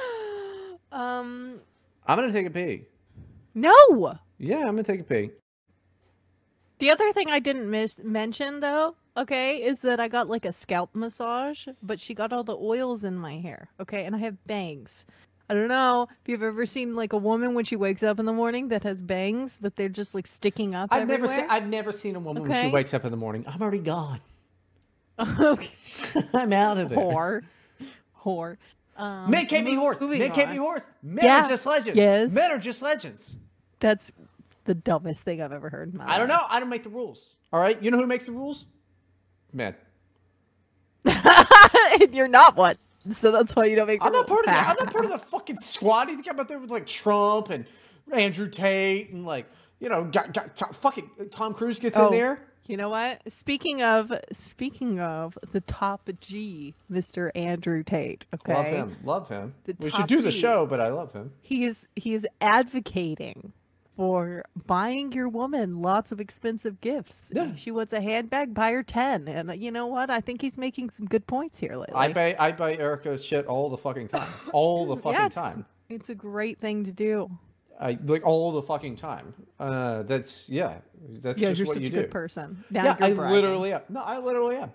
Um, I'm gonna take a pee. no. Yeah, I'm gonna take a pee. The other thing I didn't miss mention though, okay, is that I got like a scalp massage, but she got all the oils in my hair, okay, and I have bangs. I don't know if you've ever seen like a woman when she wakes up in the morning that has bangs, but they're just like sticking up. I've never seen. I've never seen a woman when she wakes up in the morning. I'm already gone. okay, I'm out of there. whore, whore. Um, Men can't be horse. Men can't be horse. Men Yeah. are just legends. Yes. Men are just legends. That's the dumbest thing I've ever heard. I don't life. know. I don't make the rules. All right. You know who makes the rules? Men. and you're not one, so that's why you don't make. The I'm not part of The. I'm not part of the fucking squad. You think I'm out there with like Trump and Andrew Tate and like you know, got, got Tom, fucking Tom Cruise gets Oh. in there. You know what? Speaking of speaking of the top G, Mr. Andrew Tate. Okay, Love him. Love him. The we should do the G. show, but I love him. He is he is advocating for buying your woman lots of expensive gifts. Yeah. If she wants a handbag, buy her ten. And you know what? I think he's making some good points here lately. I buy I buy Erica shit all the fucking time. All the fucking Yeah, it's- time. It's a great thing to do. I like all the fucking time. Uh, that's yeah. That's Yeah, just you're what such you a good do. person. Now Yeah, I bragging. literally am. No, I literally am.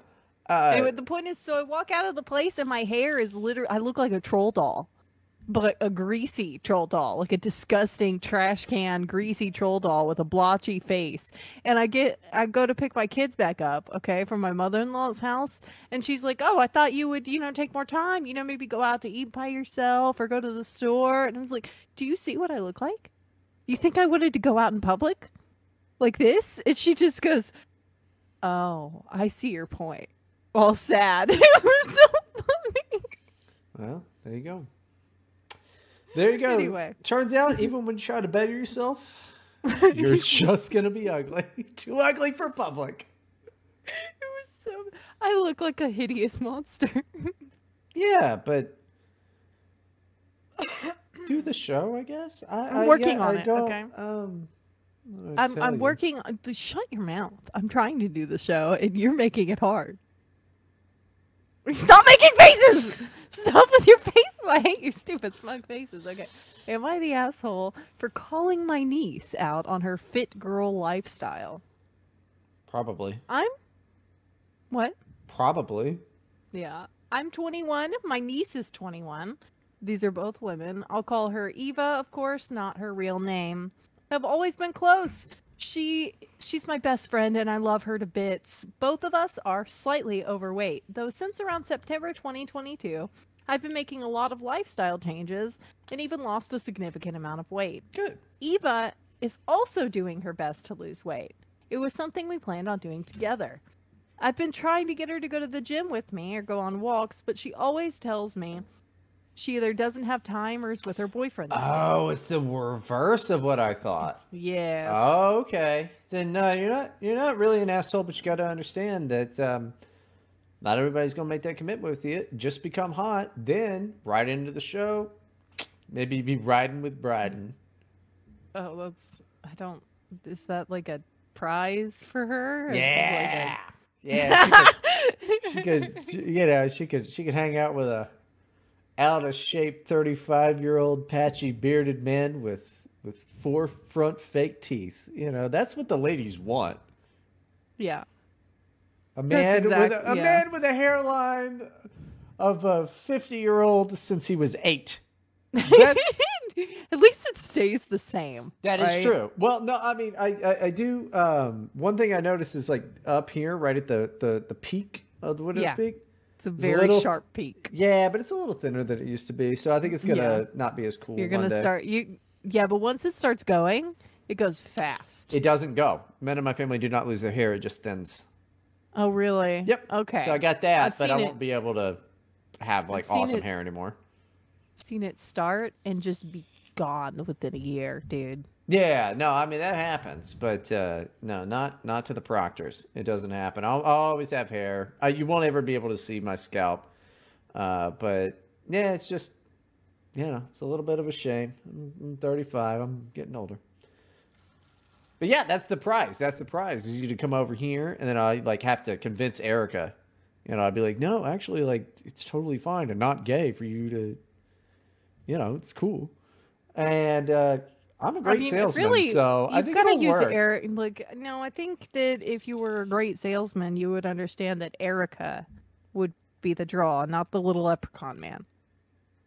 Uh, Anyway, the point is, so I walk out of the place and my hair is literally, I look like a troll doll, but a greasy troll doll, like a disgusting trash can, greasy troll doll with a blotchy face. And I get, I go to pick my kids back up, okay, from my mother in law's house. And she's like, Oh, I thought you would, you know, take more time, you know, maybe go out to eat by yourself or go to the store. And I was like, Do you see what I look like? You think I wanted to go out in public like this? And she just goes, Oh, I see your point. All sad. it was so funny. well, there you go. There you go. Anyway. turns out even when you try to better yourself, you're just gonna be ugly. Too ugly for public. It was so. I look like a hideous monster. Yeah, but do the show, I guess. I, I'm working yeah, on I it, okay? Um, I don't know what to I'm I'm you. working. on- Shut your mouth. I'm trying to do the show, and you're making it hard. Stop making faces. Stop with your faces. I hate your stupid smug faces. Okay. Am I the asshole for calling my niece out on her fit girl lifestyle? Probably. I'm. What? Probably. Yeah. I'm 21. My niece is 21. These are both women. I'll call her Eva, of course, not her real name. Have always been close. She she's my best friend and I love her to bits. Both of us are slightly overweight, though since around September 2022, I've been making a lot of lifestyle changes and even lost a significant amount of weight. Good. Eva is also doing her best to lose weight. It was something we planned on doing together. I've been trying to get her to go to the gym with me or go on walks, but she always tells me she either doesn't have time or is with her boyfriend. Oh, it's the reverse of what I thought. Yes. Oh, okay. Then no, you're not. You're not really an asshole, but you got to understand that um, not everybody's gonna make that commitment with you. Just become hot, then right into the show. Maybe be riding with Bryden. Oh, that's I don't. Is that like a prize for her? Or is it Yeah, like yeah. She could, she could, she- you know, she could, she could hang out with a out of shape thirty five year old patchy bearded man with with four front fake teeth. You know, that's what the ladies want. yeah. A man with a, a yeah. man with a hairline of a fifty year old since he was eight. That's At least it stays the same. that is right? true. Well, no, I mean, I, I I do. Um, one thing I noticed is like up here, right at the the the peak of the widow's Yeah. peak. It's a a very little- sharp peak. Yeah, but it's a little thinner than it used to be, so I think it's gonna Yeah. not be as cool. You're gonna day. start you. Yeah, but once it starts going, it goes fast. It doesn't go. Men in my family do not lose their hair; it just thins. Oh, really? Yep. Okay. So I got that, I've but I won't be able to have like I've awesome it- hair anymore. I've seen it start and just be gone within a year, dude. Yeah, no, I mean that happens, but uh, no, not not to the proctors. It doesn't happen. I'll, I'll always have hair. Uh, you won't ever be able to see my scalp, uh, but yeah, it's just you know, it's a little bit of a shame. I'm, I'm 35. I'm getting older. But yeah, that's the prize. That's the prize. Is you to come over here, and then I like have to convince Erica. You know, I'd be like, no, actually, like it's totally fine and not gay for you to. You know, it's cool, and uh, I'm a great I mean, salesman, really, so I think got to it'll use work. Eric. Like, no, I think that if you were a great salesman, you would understand that Erica would be the draw, not the little leprechaun man.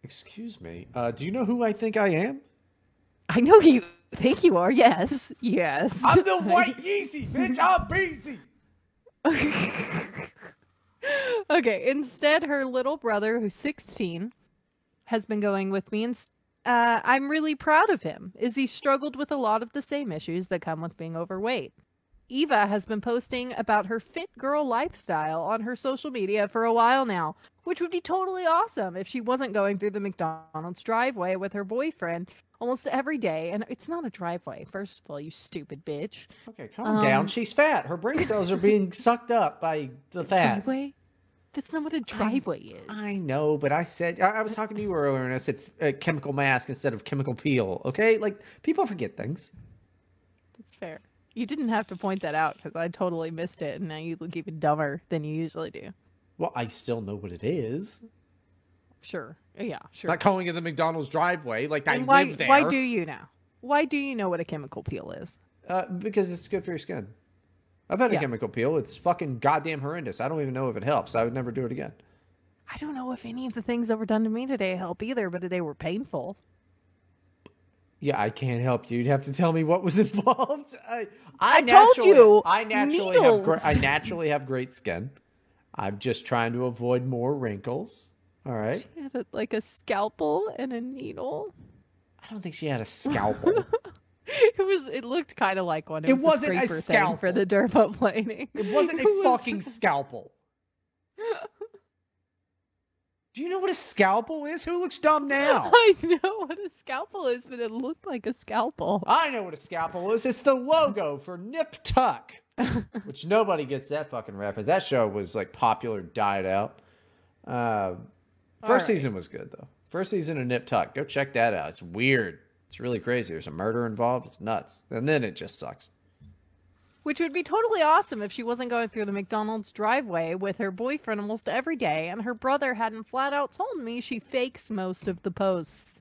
Excuse me. Uh, do you know who I think I am? I know you think you are. Yes, yes. I'm the white Yeezy, bitch. I'm Beezy. okay. Instead, her little brother, who's 16, has been going with me, and uh, I'm really proud of him. Is he struggled with a lot of the same issues that come with being overweight? Eva has been posting about her fit girl lifestyle on her social media for a while now, which would be totally awesome if she wasn't going through the McDonald's driveway with her boyfriend almost every day. And it's not a driveway, first of all, you stupid bitch. Okay, calm down. Um, She's fat. Her brain cells are being sucked up by the fat. Driveway? That's not what a driveway is. I know, but I said I, I was talking to you earlier, and I said uh, chemical mask instead of chemical peel. Okay, like people forget things. That's fair. You didn't have to point that out because I totally missed it, and now you look even dumber than you usually do. Well, I still know what it is. Sure. Yeah, sure. Not calling it the McDonald's driveway. Like I why, live there. why do you now? Why do you know what a chemical peel is? Uh, because it's good for your skin. I've had a Yeah. chemical peel. It's fucking goddamn horrendous. I don't even know if it helps. I would never do it again. I don't know if any of the things that were done to me today help either, but they were painful. Yeah, I can't help you. You'd have to tell me what was involved. I, I, I told you, I naturally have great. I naturally have great skin. I'm just trying to avoid more wrinkles. All right. She had a, like a scalpel and a needle. I don't think she had a scalpel. It was. It looked kind of like one. It, It was wasn't a thing for the dermaplaning. It wasn't a was- fucking scalpel. Do you know what a scalpel is? Who looks dumb now? I know what a scalpel is, but it looked like a scalpel. I know what a scalpel is. It's the logo for Nip Tuck, which nobody gets that fucking reference. That show was like popular, died out. Uh, first right. season was good though. First season of Nip Tuck. Go check that out. It's weird. It's really crazy. There's a murder involved. It's nuts. And then it just sucks. Which would be totally awesome if she wasn't going through the McDonald's driveway with her boyfriend almost every day, and her brother hadn't flat out told me she fakes most of the posts.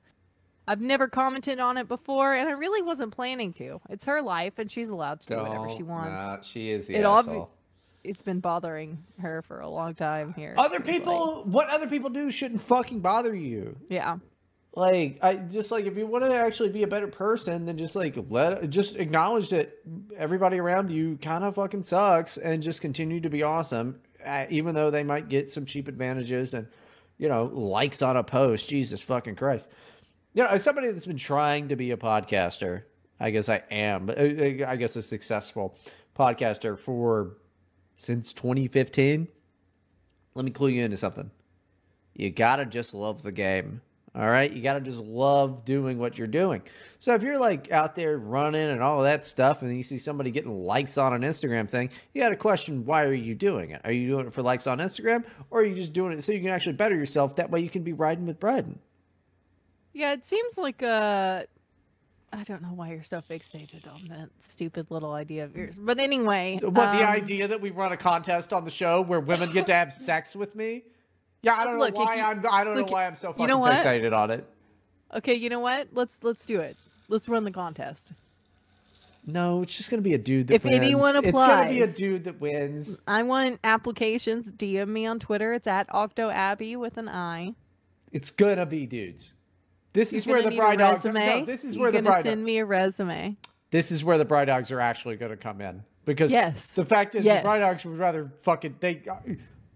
I've never commented on it before, and I really wasn't planning to. It's her life, and she's allowed to do whatever she wants. nah, she is the It asshole. It's been bothering her for a long time here. Other seems like. people, what other people do shouldn't fucking bother you. Yeah. Like I just like if you want to actually be a better person, then just like let just acknowledge that everybody around you kind of fucking sucks, and just continue to be awesome, uh, even though they might get some cheap advantages and you know likes on a post. Jesus fucking Christ! You know, as somebody that's been trying to be a podcaster, I guess I am, but uh, I guess a successful podcaster for since 2015. Let me clue you into something. You gotta just love the game. All right. You got to just love doing what you're doing. So if you're like out there running and all that stuff and you see somebody getting likes on an Instagram thing, you got to question why are you doing it? Are you doing it for likes on Instagram or are you just doing it so you can actually better yourself? That way you can be riding with Bryden. Yeah, it seems like uh I don't know why you're so fixated on that stupid little idea of yours. But anyway, What um, the idea that we run a contest on the show where women get to have sex with me? Yeah, I don't Look, know why you- I'm I don't look, know why I'm so fucking you know fixated on it. Okay, you know what? Let's let's do it. Let's run the contest. No, it's just gonna be a dude that If wins. anyone it's gonna be a applies. dude that wins. I want applications. DM me on Twitter. It's at OctoAbbey with an I. It's gonna be dudes. This You're is where the bride dogs. Are, no, this is You're where the send me a resume. This is where the bride dogs are actually going to come in because Yes. the fact is Yes. the bride dogs would rather fucking they.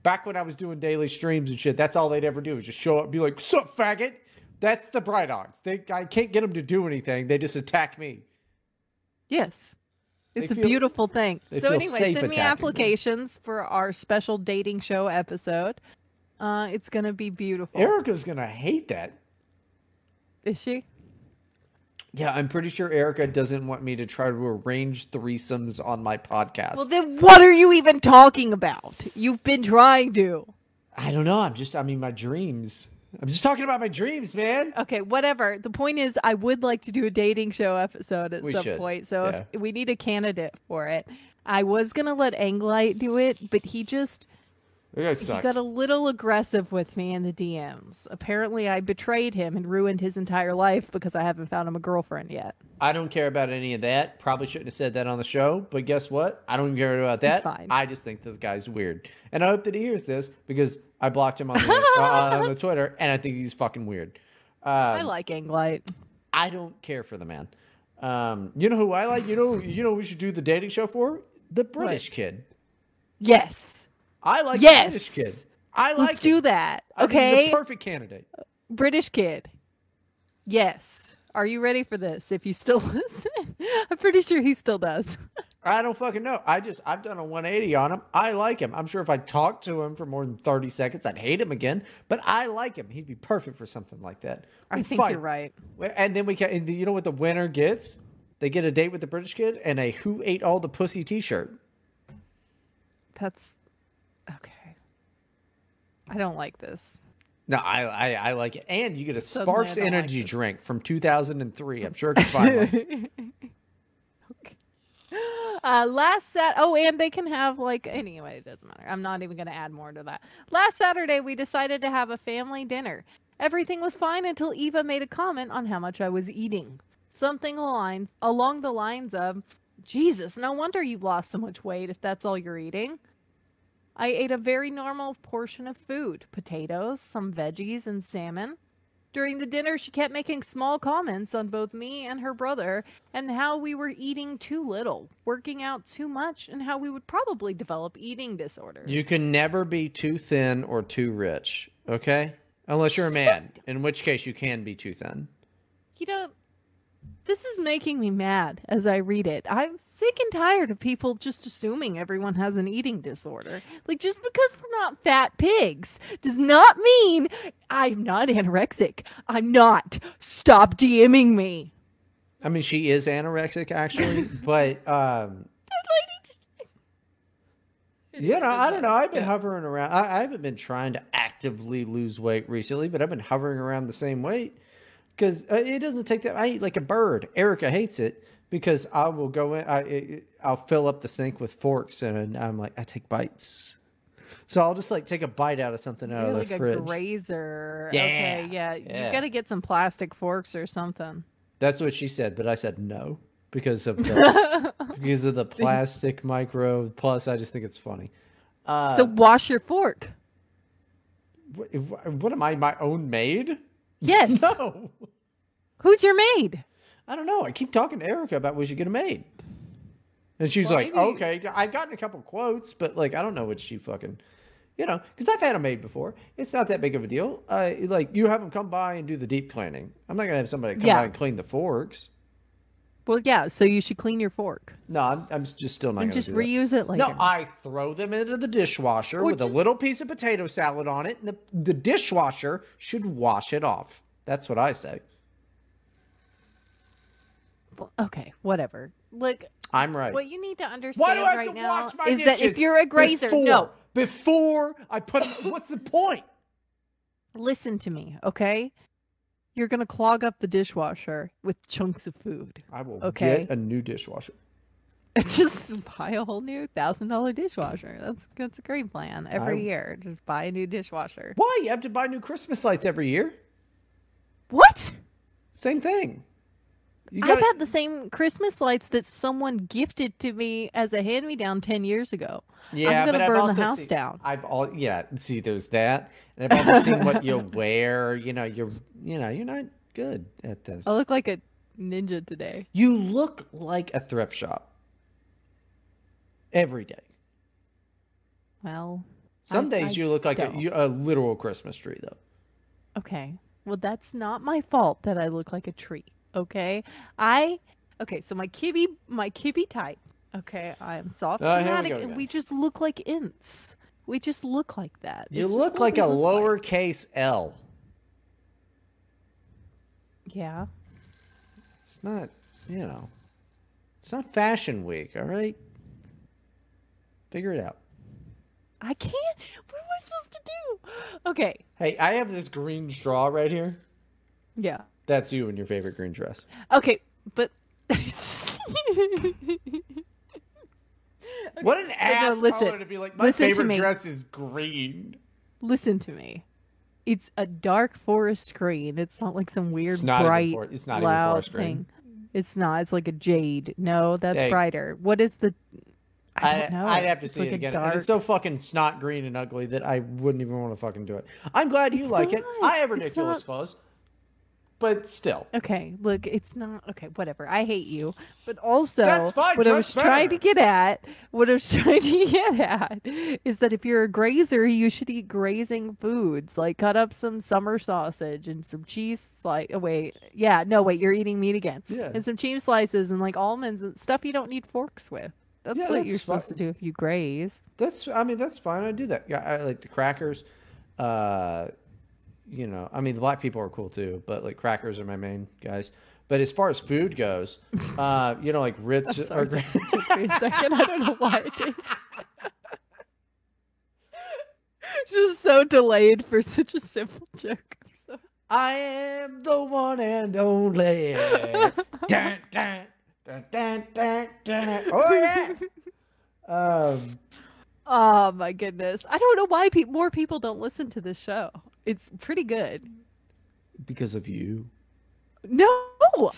Back when I was doing daily streams and shit, that's all they'd ever do is just show up, and be like, "Sup, faggot." That's the bride dogs. They I can't get them to do anything. They just attack me. Yes. It's They a feel- beautiful thing. So anyway, send me attacking me. applications for our special dating show episode. Uh, it's gonna be beautiful. Erica's gonna hate that. Is she? Yeah, I'm pretty sure Erica doesn't want me to try to arrange threesomes on my podcast. Well, then what are you even talking about? You've been trying to. I don't know. I'm just. I mean, my dreams. I'm just talking about my dreams, man. Okay, whatever. The point is, I would like to do a dating show episode at We some should, point. So yeah. if we need a candidate for it. I was gonna let Anglite do it, but he just That guy he got a little aggressive with me in the DMs. Apparently, I betrayed him and ruined his entire life because I haven't found him a girlfriend yet. I don't care about any of that. Probably shouldn't have said that on the show, but guess what? I don't care about that. fine. I just think that the guy's weird, and I hope that he hears this because I blocked him on the, uh, on the Twitter, and I think he's fucking weird. Um, I like Anglite. I don't care for the man. Um, you know who I like? You know, you know, who we should do the dating show for the British kid. Yes. I like Yes. British kid. I like. Let's do him. that. I think he's Okay. a perfect candidate. British kid. Yes. Are you ready for this? If you still listen, I'm pretty sure he still does. I don't fucking know. I just I've done a 180 on him. I like him. I'm sure if I talked to him for more than 30 seconds, I'd hate him again. But I like him. He'd be perfect for something like that. I think fight. you're right. And then we can. And you know what the winner gets? They get a date with the British kid and a "Who ate all the pussy" T-shirt. That's. I don't like this. No, I I, I like it. And you get a Suddenly I Sparks don't like energy this. drink from 2003. I'm sure I can find one. okay. Uh, last set. Oh, and they can have like anyway. It doesn't matter. I'm not even going to add more to that. Last Saturday, we decided to have a family dinner. Everything was fine until Eva made a comment on how much I was eating. Something along along the lines of, "Jesus, no wonder you've lost so much weight if that's all you're eating." I ate a very normal portion of food potatoes, some veggies, and salmon. During the dinner, she kept making small comments on both me and her brother and how we were eating too little, working out too much, and how we would probably develop eating disorders. You can never be too thin or too rich. Okay, unless you're a man, in which case you can be too thin. You know, this is making me mad as I read it. I'm sick and tired of people just assuming everyone has an eating disorder. Like, just because we're not fat pigs does not mean I'm not anorexic. I'm not. Stop DMing me. I mean, she is anorexic actually, but um, you know, I don't know. I've been Yeah. hovering around. I, I haven't been trying to actively lose weight recently, but I've been hovering around the same weight because uh, it doesn't take that. I eat like a bird. Erica hates it because I will go in. I it, I'll fill up the sink with forks, and I'm like, I take bites. So I'll just like take a bite out of something out You're of like the a fridge. grazer. Yeah, Okay, yeah. yeah. You got to get some plastic forks or something. That's what she said, but I said no because of the because of the plastic micro. Plus, I just think it's funny. Uh, so wash your fork. what, what am I? My own maid? Yes. No. Who's your maid? I don't know. I keep talking to Erica about we should get a maid. And she's Well, like, maybe- okay, I've gotten a couple quotes, but like, I don't know what she fucking, you know, because I've had a maid before. It's not that big of a deal. Uh, like, you have them come by and do the deep cleaning. I'm not going to have somebody come Yeah. by and clean the forks. Well, yeah. So you should clean your fork No, I'm, I'm just still not and just do that. reuse it later. No, I throw them into the dishwasher Or with a little piece of potato salad on it, and the, the dishwasher should wash it off. That's what I say. okay, whatever. Look, I'm right. what you need to understand Why do I right to now wash my is that if you're a grazer, before, no, before I put them, what's the point? listen to me, okay? You're gonna clog up the dishwasher with chunks of food. I will Okay. get a new dishwasher. Just buy a whole new thousand dollar dishwasher. That's that's a great plan. Every I- year, just buy a new dishwasher. Why? You have to buy new Christmas lights every year. What? Same thing. You I've had the same Christmas lights that someone gifted to me as a hand me down ten years ago. yeah, I'm gonna but I've burn the house seen- down. I've all yeah. See, there's that, and I've also seen what you wear. You know, you're you know you're not good at this. I look like a ninja today. You look like a thrift shop every day. Well, Some I- days I you look like a, you, a literal Christmas tree, though. okay. Well, that's not my fault that I look like a tree. Okay, I okay. So my Kibbe, my Kibbe type. Okay, I am soft Oh, here we and we just look like ints. We just look like that. You It's look like a look like. lowercase L. Yeah. It's not, you know, it's not Fashion Week. All right, figure it out. I can't. What am I supposed to do? Okay. Hey, I have this green straw right here. Yeah. That's you in your favorite green dress. Okay, but What an no, ass listen. color to be like. My Listen favorite dress is green. listen to me. It's a dark forest green. It's not like some weird It's not bright for- it's not even loud forest green. thing. It's not. It's like a jade. No, that's Hey. brighter. What is the? I I don't know. I'd have to It's see like it again. Dark... And it's so fucking snot green and ugly that I wouldn't even want to fucking do it. I'm glad you It's like it. I have ridiculous not- clothes, but still. Okay, look, it's not okay. Whatever. I hate you, but also That's fine, what I was trying to get at, what I was trying to get at, is that if you're a grazer, you should eat grazing foods. Like cut up some summer sausage and some cheese. Like, oh wait, yeah, no, wait, you're eating meat again, Yeah. and some cheese slices and like almonds and stuff you don't need forks with. That's Yeah, what that's you're supposed fine. to do if you graze. That's I mean that's fine. I do that. Yeah, I like the crackers. Uh, you know, I mean the black people are cool too, but like crackers are my main guys. But as far as food goes, uh, you know, like Ritz I'm or sorry, it took me a second. I don't know why I did. Just so delayed for such a simple joke. So- I am the one and only. dun, dun, dun, dun, dun, dun. Oh yeah. Um, Oh my goodness! I don't know why pe- more people don't listen to this show. It's pretty good. because of you. No,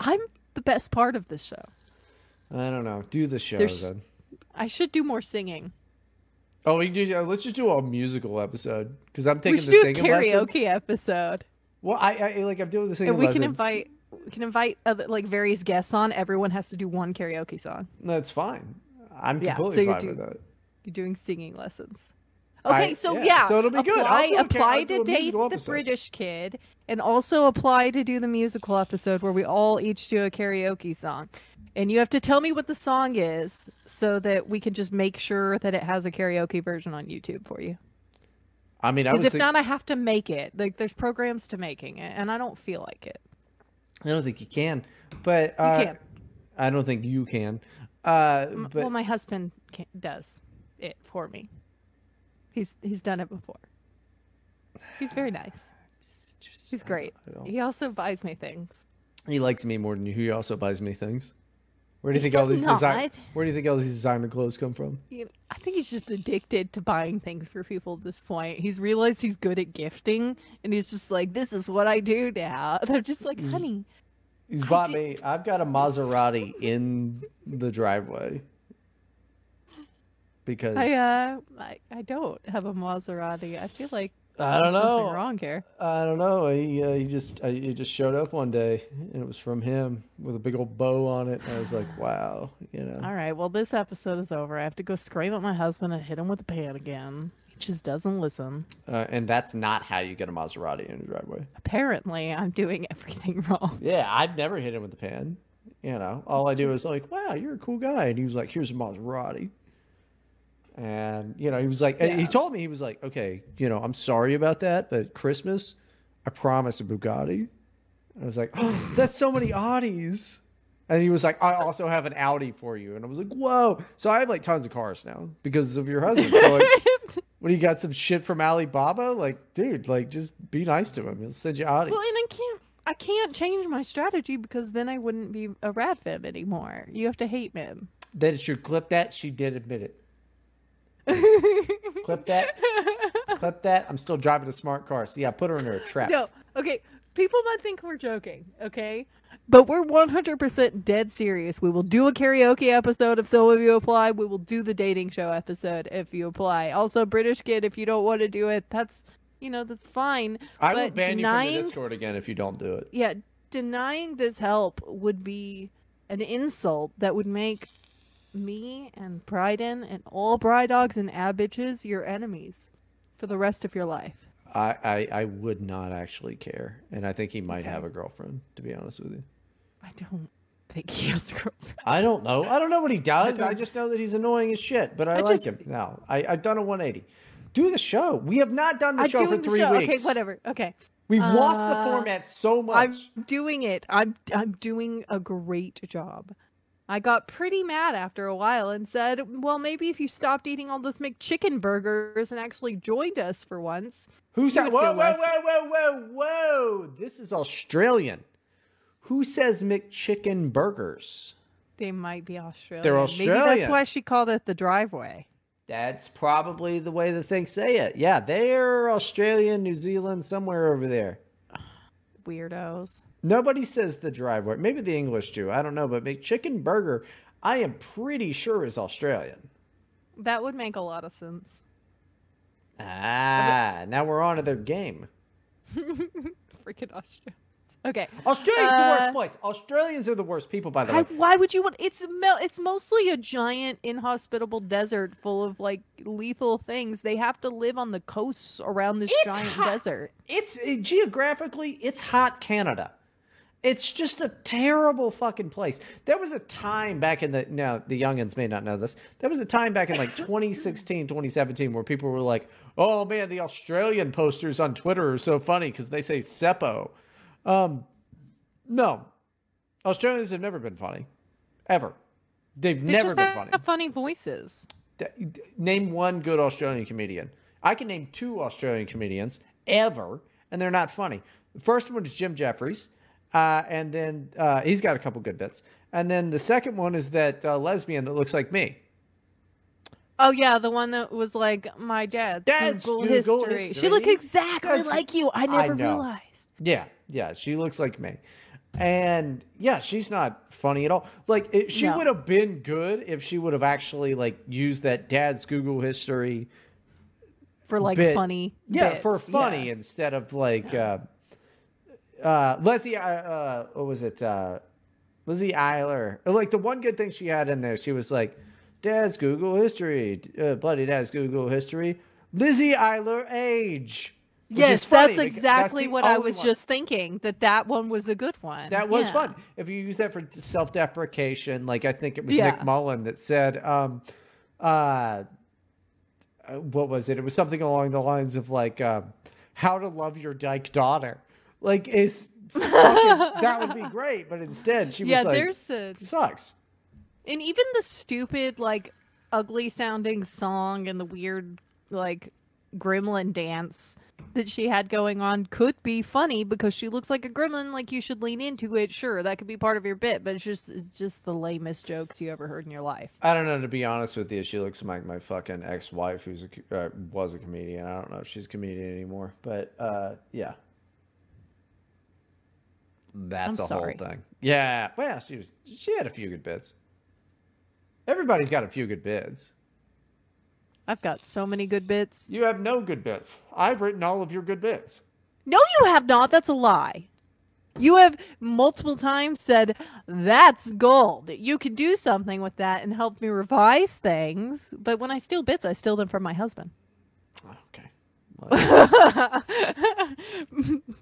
I'm the best part of this show. I don't know. Do the show There's- then. I should do more singing. Oh, we do. Uh, let's just do a musical episode because I'm We taking should the do a singing karaoke lessons. episode, Well, I, I like I'm doing the singing and we can invite we can invite other, like various guests on. Everyone has to do one karaoke song. That's fine. I'm Yeah, completely so fine do- with that. You're doing singing lessons. I- Okay, so yeah, yeah, so it'll be good. Apply, do apply I'll to date the episode. British kid, and also apply to do the musical episode where we all each do a karaoke song. And you have to tell me what the song is so that we can just make sure that it has a karaoke version on YouTube for you. I mean, I Because was if think- not, I have to make it. Like, there's programs to making it, and I don't feel like it. I don't think you can, but uh, can. I don't think you can. Uh, but well, my husband can, does it for me. He's he's done it before. He's very nice. just- He's great. He also buys me things. He likes me more than you. He also buys me things. Where do you He think all these design? Where do you think all these designer clothes come from? I think he's just addicted to buying things for people at this point. He's realized he's good at gifting, and he's just like, "This is what I do now." And I'm just like. "Honey, He's I bought me. I've got a Maserati in the driveway because I uh, I, I don't have a Maserati. I feel like I don't know. wrong here. I don't know. He uh, he just uh, he just showed up one day, and it was from him with a big old bow on it. And I was like, wow, you know. All right, well, this episode is over. I have to go scream at my husband and hit him with a pan again. He just doesn't listen. Uh, and that's not how you get a Maserati in your driveway. Apparently, I'm doing everything wrong. Yeah, I've never hit him with a pan. You know, all I do is like, wow, you're a cool guy. And he was like, here's a Maserati. And, you know, he was like, he told me, he was like, okay, you know, I'm sorry about that, but Christmas, I promised a Bugatti. I was like, oh, that's so many Audis. And he was like, I also have an Audi for you. And I was like, whoa. So I have like tons of cars now because of your husband. So, like, what do you got some shit from Alibaba? Like, dude, like, just be nice to him. He'll send you Audis. Well, and I can't I can't change my strategy because then I wouldn't be a rad fib anymore. You have to hate Mim. That it should clip that. She did admit it. Clip that. Clip that. I'm still driving a smart car. See, I put her under a trap. No, okay. People might think we're joking, okay? But we're 100% dead serious. We will do a karaoke episode if some of you apply. We will do the dating show episode if you apply. Also, British kid, if you don't want to do it, that's, you know, that's fine. I will ban denying, you from the Discord again if you don't do it. Yeah, denying this help would be an insult that would make me and Bryden and all bride dogs and ab bitches your enemies for the rest of your life. I, I, I would not actually care. And I think he might Okay. have a girlfriend, to be honest with you. I don't think he has a girlfriend. I don't know. I don't know what he does. I don't- just know that he's annoying as shit, but I, I like just- him. No, I, I've done a 180. Do the show. We have not done the I'm show for three show. weeks. Okay, whatever. Okay. We've lost the Uh, format so much. I'm doing it. I'm I'm doing a great job. I got pretty mad after a while and said, "Well, maybe if you stopped eating all those McChicken burgers and actually joined us for once." Who's that? Whoa, whoa, whoa, whoa, whoa, whoa. This is Australian. Who says McChicken burgers? They might be Australian. They're Australian. Maybe that's why she called it the driveway. That's probably the way the things say it. Yeah, they're Australian, New Zealand, somewhere over there. Weirdos. Nobody says the driveway. Maybe the English do. I don't know. But McChicken burger, I am pretty sure is Australian. That would make a lot of sense. Ah, now we're on to their game. Freaking Australians. Okay. Australia's the Uh, worst place. Australians are the worst people, by the I, way. why would you want? It's mel- it's mostly a giant inhospitable desert full of like lethal things. They have to live on the coasts around this It's giant hot. desert. It's uh, geographically, it's hot Canada. It's just a terrible fucking place. There was a time back in the now the youngins may not know this. There was a time back in like 2016, 2017 where people were like, "Oh man, the Australian posters on Twitter are so funny because they say Seppo." Um, no, Australians have never been funny, ever. They've They never been funny. funny voices. Name one good Australian comedian. I can name two Australian comedians ever, and they're not funny. The first one is Jim Jefferies, uh, and then uh, he's got a couple good bits. And then the second one is that uh, lesbian that looks like me. Oh yeah, the one that was like my dad's, Dad's Google, Google history. She history. looked exactly That's- like you. I I never know. realized. Yeah, yeah, she looks like me. And yeah, she's not funny at all. Like it, she No. would have been good if she would have actually like used that dad's Google history For like bit- funny. yeah bits. for funny Yeah. instead of like uh uh leslie uh, uh what was it uh lizzie eiler like the one good thing she had in there she was like dad's google history uh, bloody dad's google history lizzie eiler age Yes, that's exactly the what I was one. just thinking. That that one was a good one. That was Yeah. fun. If you use that for self-deprecation, like I think it was Yeah. Nick Mullen that said, um, uh, uh, what was it? It was something along the lines of like, um, "How to love your dyke daughter." Like, is fucking, that would be great, but instead she was Yeah, like, there's a "Sucks." and even the stupid like ugly sounding song and the weird like gremlin dance that she had going on could be funny because she looks like a gremlin like you should lean into it sure that could be part of your bit but it's just it's just the lamest jokes you ever heard in your life I don't know. To be honest with you, she looks like my fucking ex-wife, who's a, uh, was a comedian. I don't know if she's a comedian anymore, but uh, yeah, that's I'm a sorry. whole thing. Yeah, well, she was. She had a few good bits. Everybody's got a few good bits. I've got so many good bits. You have no good bits. I've written all of your good bits. No, you have not. That's a lie. You have multiple times said, that's gold. You could do something with that and help me revise things. But when I steal bits, I steal them from my husband. Okay. Beer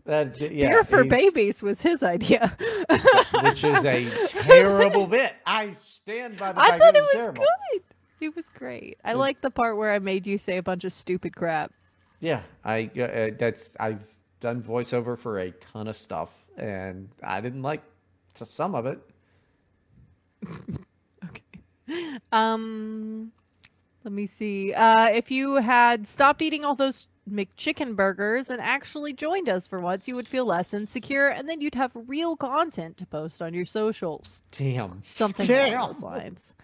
That, yeah, for babies was his idea. which is a terrible bit. I stand by the I fact thought it was terrible. good. It was great. I like the part where I made you say a bunch of stupid crap. Yeah, I uh, uh, that's I've done voiceover for a ton of stuff, and I didn't like to some of it. Okay. Um, let me see. Uh, if you had stopped eating all those McChicken burgers and actually joined us for once, you would feel less insecure, and then you'd have real content to post on your socials. Damn, Something Damn. along those lines.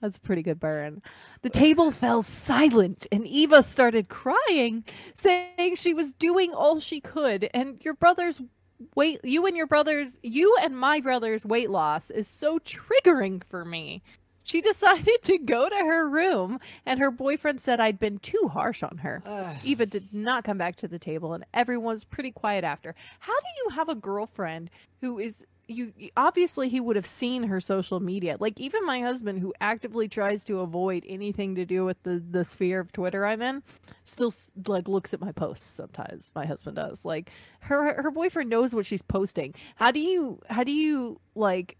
That's a pretty good burn. The table fell silent, and Eva started crying, saying she was doing all she could, and your brother's weight you and your brother's you and my brother's weight loss is so triggering for me. She decided to go to her room, and her boyfriend said I'd been too harsh on her. Ugh. Eva did not come back to the table, and everyone was pretty quiet after. How do you have a girlfriend who is you? you- Obviously, he would have seen her social media. Like even my husband, who actively tries to avoid anything to do with the the sphere of Twitter I'm in, still like looks at my posts sometimes. My husband does. Like her her boyfriend knows what she's posting. How do you how do you like?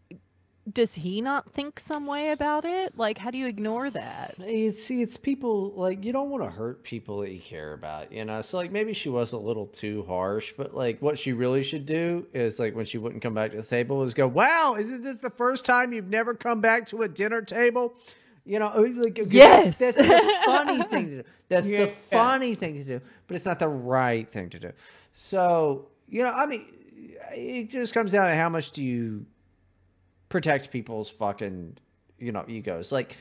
Does he not think some way about it? Like, how do you ignore that? It's, see, it's people like you don't want to hurt people that you care about, you know. So like maybe she was a little too harsh, but like what she really should do is like when she wouldn't come back to the table is go, "Wow, isn't this the first time you've never come back to a dinner table?" You know, oh, like that's- Yes. that's, the funny thing to do. That's the Yes. funny thing to do, but it's not the right thing to do. So you know, I mean, it just comes down to how much do you protect people's fucking you know egos. Like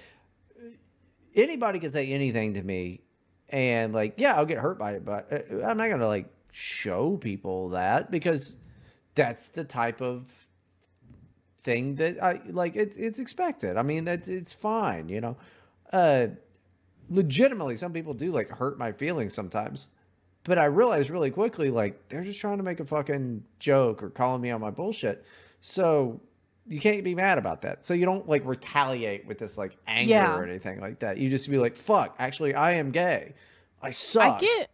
anybody can say anything to me and like yeah i'll get hurt by it but uh, i'm not gonna like show people that because that's the type of thing that i like it's it's expected. I mean that's it's fine you know? Uh legitimately some people do like hurt my feelings sometimes but i realized really quickly like they're just trying to make a fucking joke or calling me on my bullshit. So you can't be mad about that. So you don't like retaliate with this like anger Yeah. or anything like that. You just be like, "Fuck, actually, I am gay. I suck." I get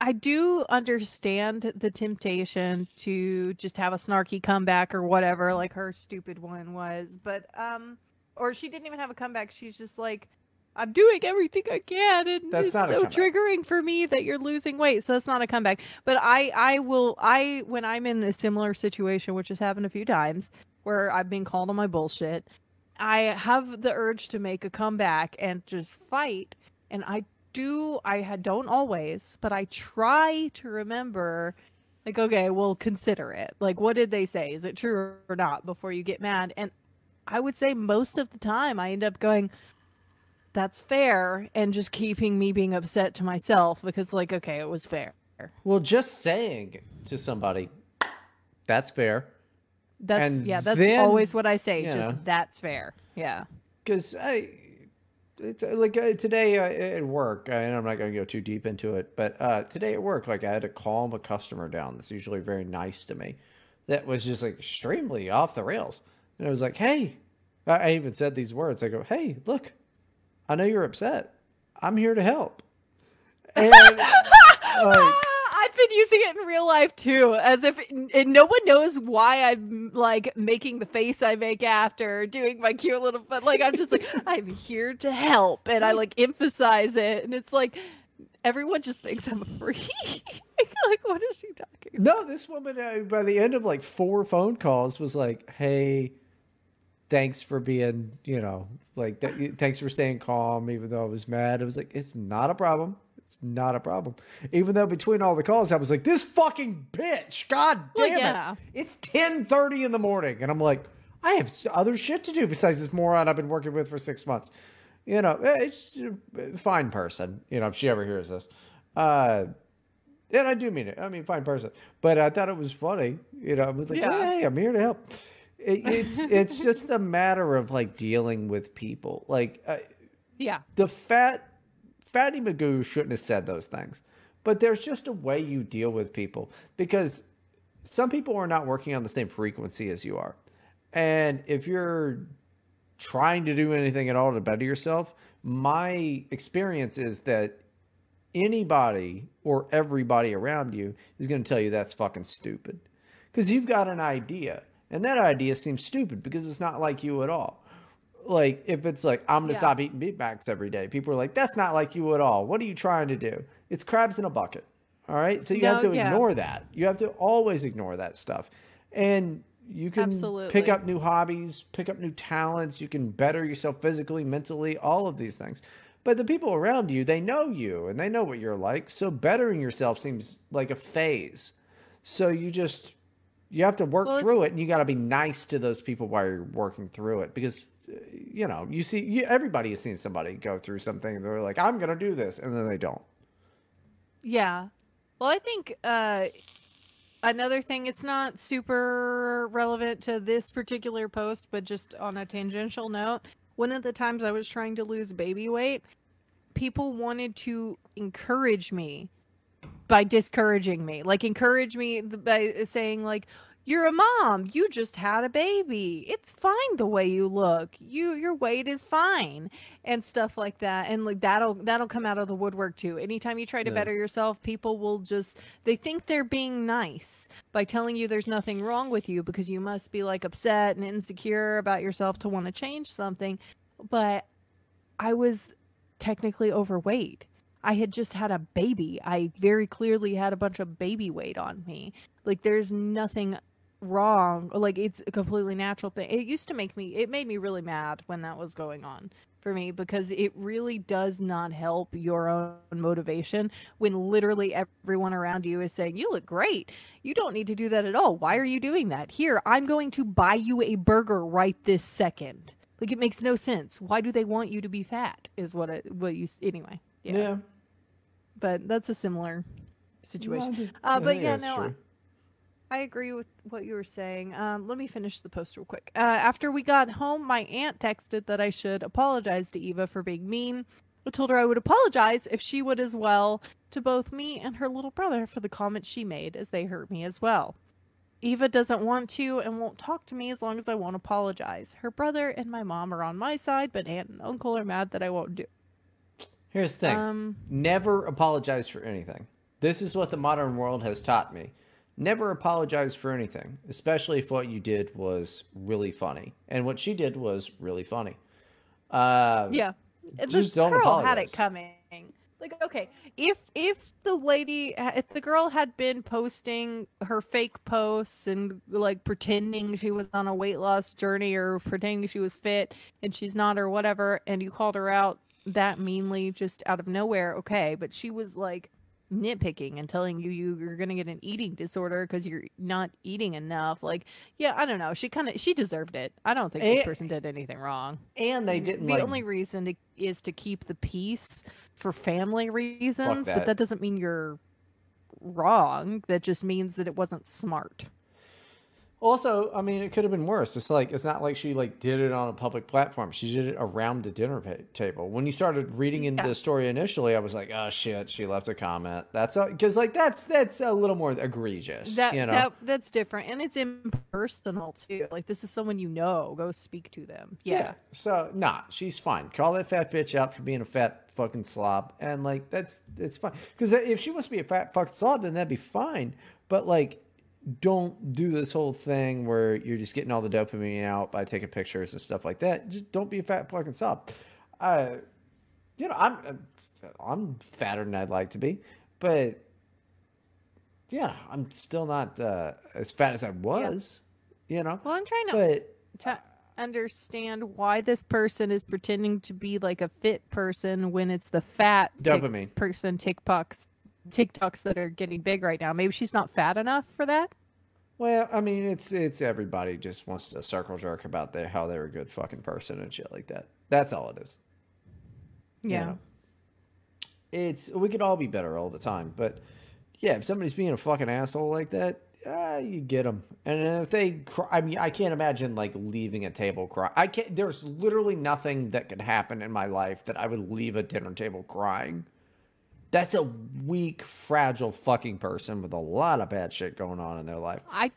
I do understand the temptation to just have a snarky comeback or whatever, like her stupid one was, but um or she didn't even have a comeback. She's just like I'm doing everything I can and That's it's so triggering for me that you're losing weight. So that's not a comeback. But I I will I when I'm in a similar situation, which has happened a few times, where I've been called on my bullshit, I have the urge to make a comeback and just fight. And I do, I don't always, but I try to remember, like, okay, well, consider it. Like, what did they say? Is it true or not before you get mad? And I would say most of the time I end up going, that's fair, and just keeping me being upset to myself because, like, okay, it was fair. well, just saying to somebody, "That's fair," That's, And yeah, that's then, always what I say. Just know. that's fair. Yeah. because I, it's uh, like uh, today uh, at work, uh, and I'm not going to go too deep into it, but uh, today at work, like I had to calm a customer down. That's usually very nice to me. That was just like extremely off the rails, and I was like, "Hey," I even said these words. I go, "Hey, look, I know you're upset. I'm here to help." And like, been using it in real life too, as if and no one knows why I'm like making the face I make after doing my cute little, but like I'm just like I'm here to help, and I like emphasize it, and it's like everyone just thinks I'm a freak. like, what is she talking? about? No, this woman uh, by the end of like four phone calls was like, "Hey, thanks for being, you know, like th- thanks for staying calm even though I was mad." I was like, "It's not a problem. It's not a problem." Even though between all the calls I was like, "This fucking bitch. God Well, damn yeah. it. It's 10:30 in the morning." And I'm like, "I have other shit to do besides this moron I've been working with for 6 months." You know, eh, it's a fine person, you know, if she ever hears this. Uh and I do mean it. I mean, fine person. But I thought it was funny. You know, I was like, Yeah. hey, I'm here to help. It, it's it's just a matter of like dealing with people. Like uh, Yeah, the fat Fatty Magoo shouldn't have said those things. But there's just a way you deal with people because some people are not working on the same frequency as you are. And if you're trying to do anything at all to better yourself, my experience is that anybody or everybody around you is going to tell you that's fucking stupid. Because you've got an idea, and that idea seems stupid because it's not like you at all. Like, if it's like, I'm to Yeah. stop eating Macs every day, people are like, that's not like you at all. What are you trying to do? It's crabs in a bucket. All right. So you have to yeah. ignore that. You have to always ignore that stuff. And you can pick up new hobbies, pick up new talents. You can better yourself physically, mentally, all of these things. But the people around you, they know you and they know what you're like. So bettering yourself seems like a phase. So you just you have to work Well, through it and you got to be nice to those people while you're working through it because uh, you know, you see you, everybody has seen somebody go through something and they're like I'm going to do this and then they don't. Yeah. Well, I think uh, another thing, it's not super relevant to this particular post, but just on a tangential note, one of the times I was trying to lose baby weight, people wanted to encourage me by discouraging me. Like, encourage me by saying, like, you're a mom. You just had a baby. It's fine the way you look. You your weight is fine and stuff like that. And like that'll that'll come out of the woodwork too. Anytime you try to Yeah. better yourself, people will just they think they're being nice by telling you there's nothing wrong with you because you must be like upset and insecure about yourself to want to change something. But I was technically overweight. I had just had a baby. I very clearly had a bunch of baby weight on me. Like there's nothing wrong. Like it's a completely natural thing. It used to make me it made me really mad when that was going on for me because it really does not help your own motivation when literally everyone around you is saying you look great. You don't need to do that at all. Why are you doing that? Here, I'm going to buy you a burger right this second. Like it makes no sense. Why do they want you to be fat? Is what it what you anyway. Yeah. But that's a similar situation. I Uh, but yeah, no, true. I agree with what you were saying. Um, let me finish the post real quick. Uh, after we got home, my aunt texted that I should apologize to Eva for being mean. I told her I would apologize if she would as well to both me and her little brother for the comments she made, as they hurt me as well. Eva doesn't want to and won't talk to me as long as I won't apologize. Her brother and my mom are on my side, but aunt and uncle are mad that I won't do. Here's the thing. Um, Never apologize for anything. This is what the modern world has taught me. Never apologize for anything, especially if what you did was really funny. And what she did was really funny. Uh, Yeah. Just the don't girl had it coming. Like, okay, if if the lady, if the girl had been posting her fake posts and like pretending she was on a weight loss journey or pretending she was fit and she's not or whatever, and you called her out that meanly just out of nowhere, okay, but she was like nitpicking and telling you you you're gonna get an eating disorder because you're not eating enough. Like, yeah, I don't know. She kind of she deserved it. I don't think this Eh, person did anything wrong And they didn't the like only reason to, is to keep the peace for family reasons, that. but that doesn't mean you're wrong. That just means that it wasn't smart. Also, I mean, it could have been worse. It's like it's not like she like did it on a public platform. She did it around the dinner pa- table. When you started reading into Yeah. the story initially, I was like, "Oh shit!" She left a comment. That's because like that's that's a little more egregious. That you know, that that's different, and it's impersonal too. Like this is someone you know. Go speak to them. Yeah, So nah, she's fine. Call that fat bitch out for being a fat fucking slob, and like that's it's fine. Because if she wants to be a fat fucking slob, then that'd be fine. But like, don't do this whole thing where you're just getting all the dopamine out by taking pictures and stuff like that. Just don't be a fat fucking slob. Uh, you know, I'm I'm fatter than I'd like to be, but yeah, I'm still not uh, as fat as I was. You know, Well, I'm trying to but to understand why this person is pretending to be like a fit person when it's the fat Dopamine. person TikToks TikToks that are getting big right now. Maybe she's not fat enough for that. Well, I mean, it's it's everybody just wants to circle jerk about their how they're a good fucking person and shit like that. That's all it is. you Yeah. know? It's we could all be better all the time, but yeah, if somebody's being a fucking asshole like that, uh, you get them, and if they, cry, I mean, I can't imagine like leaving a table cry. I can't. There's literally nothing that could happen in my life that I would leave a dinner table crying. That's a weak, fragile fucking person with a lot of bad shit going on in their life. I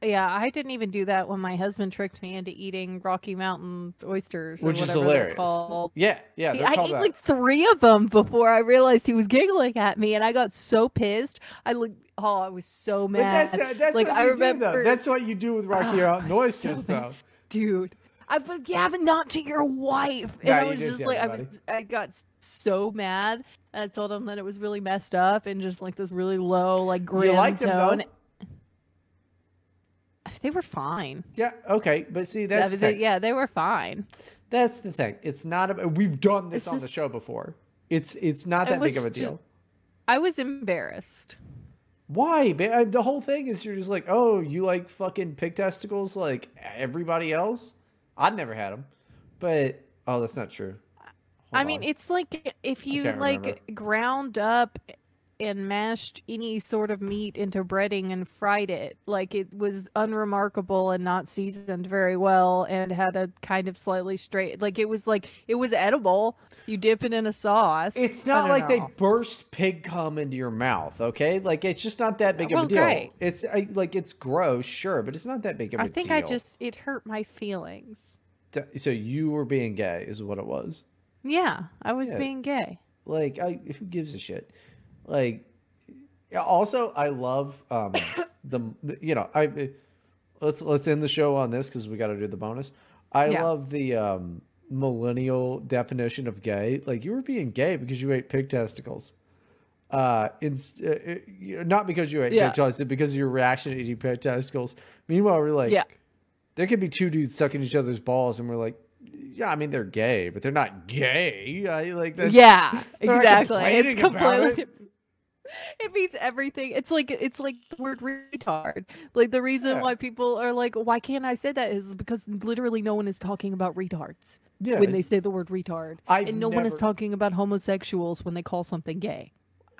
yeah, I didn't even do that when my husband tricked me into eating Rocky Mountain oysters, or Which is whatever they're hilarious. Called. Yeah, yeah. I ate that. like three of them before I realized he was giggling at me, and I got so pissed. I like, oh, I was so But mad. that's uh, that's like what I you remember, do. That's what you do with Rocky Oh, Mountain oysters, so though. dude. I but yeah, but not to your wife. And I was just like, I was, I got so mad, and I told him that it was really messed up and just like this really low, like grim liked tone. though. They were fine. Yeah, okay, but see, that's yeah, the they, thing. yeah, they were fine. That's the thing. It's not. A, we've done this It's on the show before. It's it's not that big of a deal. I was embarrassed. Why? The whole thing is you're just like, oh, you like fucking pig testicles like everybody else. I've never had them, but oh, that's not true. I Hold mean, on. it's like if you like remember. ground up and mashed any sort of meat into breading and fried it. Like it was unremarkable and not seasoned very well and had a kind of slightly straight like it was like it was edible. You dip it in a sauce. It's not don't like they burst pig cum into your mouth, okay? Like it's just not that big of a deal. great. It's I, like it's gross, sure, but it's not that big of a I think deal. I just it hurt my feelings. so you were being gay, is what it was. Yeah, I was Yeah. being gay. Like, I, who gives a shit? Like, also, I love um the, the you know I let's let's end the show on this because we got to do the bonus. I Yeah. love the um millennial definition of gay. Like, you were being gay because you ate pig testicles. Uh, in, uh, uh, not because you ate Yeah. pig testicles, because of your reaction to eating pig testicles. Meanwhile, we're like, Yeah. there could be two dudes sucking each other's balls, and we're like, yeah, I mean they're gay, but they're not gay. I, like that's, yeah, exactly. It's completely. it. It means everything. It's like it's like the word retard. Like the reason Yeah. why people are like, why can't I say that? Is because literally no one is talking about retards Yeah, when they say the word retard, I've and no one is talking about homosexuals when they call something gay.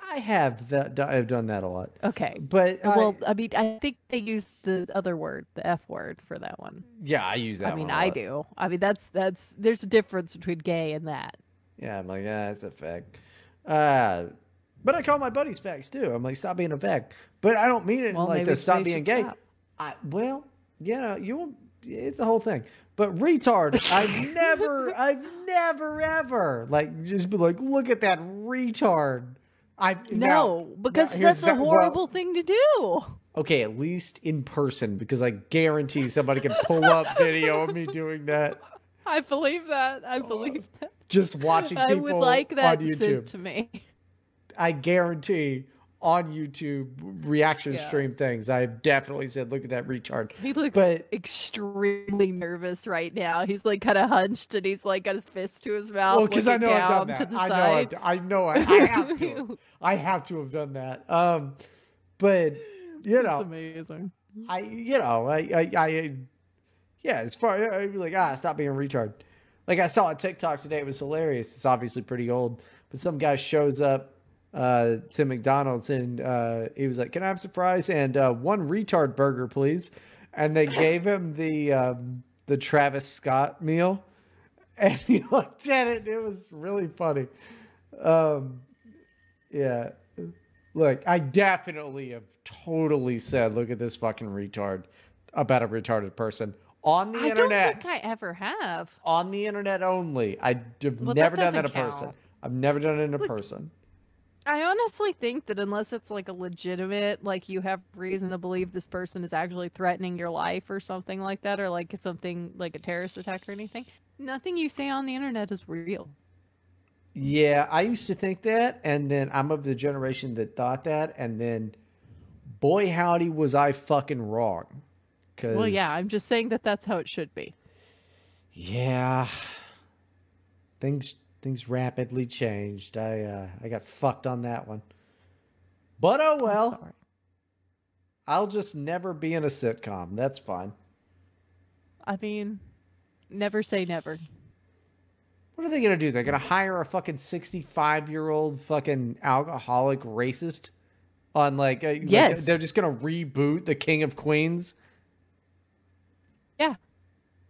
I have that. I've done that a lot, Okay. but well, I mean, I think they use the other word, the F word, for that one. yeah, I use that. I mean, one a I lot. do. I mean, that's that's there's a difference between gay and that. Yeah, I'm like, yeah, that's a fact. Uh, but I call my buddies fags too. I'm like, stop being a fag. But I don't mean it Well, like maybe to stop being gay. stop. I, well, yeah, you won't. It's a whole thing. But retard, I've never, I've never ever like just be like, look at that retard. I No, because here's that's a that- well- horrible thing to do. Okay, at least in person because I guarantee somebody can pull up video of me doing that. I believe that. I uh, believe that. Just watching I people would like that on YouTube. sent to me. I guarantee on YouTube reaction Yeah. stream things. I've definitely said, "Look at that retard." He looks But- extremely nervous right now. He's like kind of hunched and he's like got his fist to his mouth. Well, because I know I've done to that. I know. I know. I, I have to. I have to have done that. Um, but you know, It's amazing. I you know, I I, I yeah. As far I'd be like, ah, stop being a retard. Like I saw a TikTok today. It was hilarious. It's obviously pretty old, but some guy shows up uh, to McDonald's and uh, he was like, "Can I have some fries and uh, one retard burger, please?" And they gave him the um, the Travis Scott meal, and he looked at it. It was really funny. Um, yeah. Look, I definitely have totally said, "Look at this fucking retard," about a retarded person on the I internet. don't think I ever have. On the internet only. I've Well, that never done that in doesn't person. I've never done it in a person. I honestly think that unless it's like a legitimate, like you have reason to believe this person is actually threatening your life or something like that, or like something like a terrorist attack or anything, nothing you say on the internet is real. Yeah, I used to think that, and then I'm of the generation that thought that, and then, boy, howdy, was I fucking wrong. Cause, Well, yeah, I'm just saying that that's how it should be. yeah, things things rapidly changed. I uh, I got fucked on that one. But oh well. I'll just never be in a sitcom. That's fine. I mean, never say never. What are they gonna do? They're gonna hire a fucking sixty-five year old fucking alcoholic racist on like, uh, like, Yes. they're just gonna reboot the King of Queens.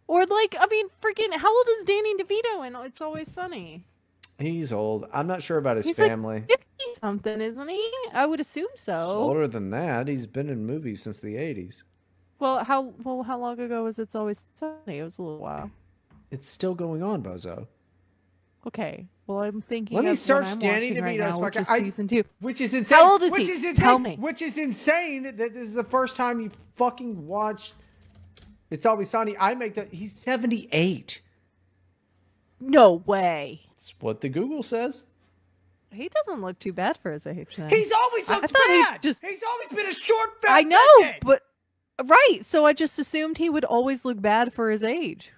Or like, I mean, freaking, how old is Danny DeVito in It's Always Sunny? He's old. I'm not sure about his He's like family. Fifty something, isn't he? I would assume so. Older than that, he's been in movies since the '80s. Well, how well how long ago was It's Always Sunny? It was a little while. It's still going on, Bozo. Okay. Well, I'm thinking. Let me search Danny watching right DeVito's now, which is I- season two. Which is insane. How old is which he? Is insane. Tell me. Which is insane that this is the first time you fucking watched. It's always sunny. I make that. He's 78. No way. That's what the Google says. He doesn't look too bad for his age. then. He's always looked thought he bad. just- He's always been a short, fat I know, midget. but right. So I just assumed he would always look bad for his age.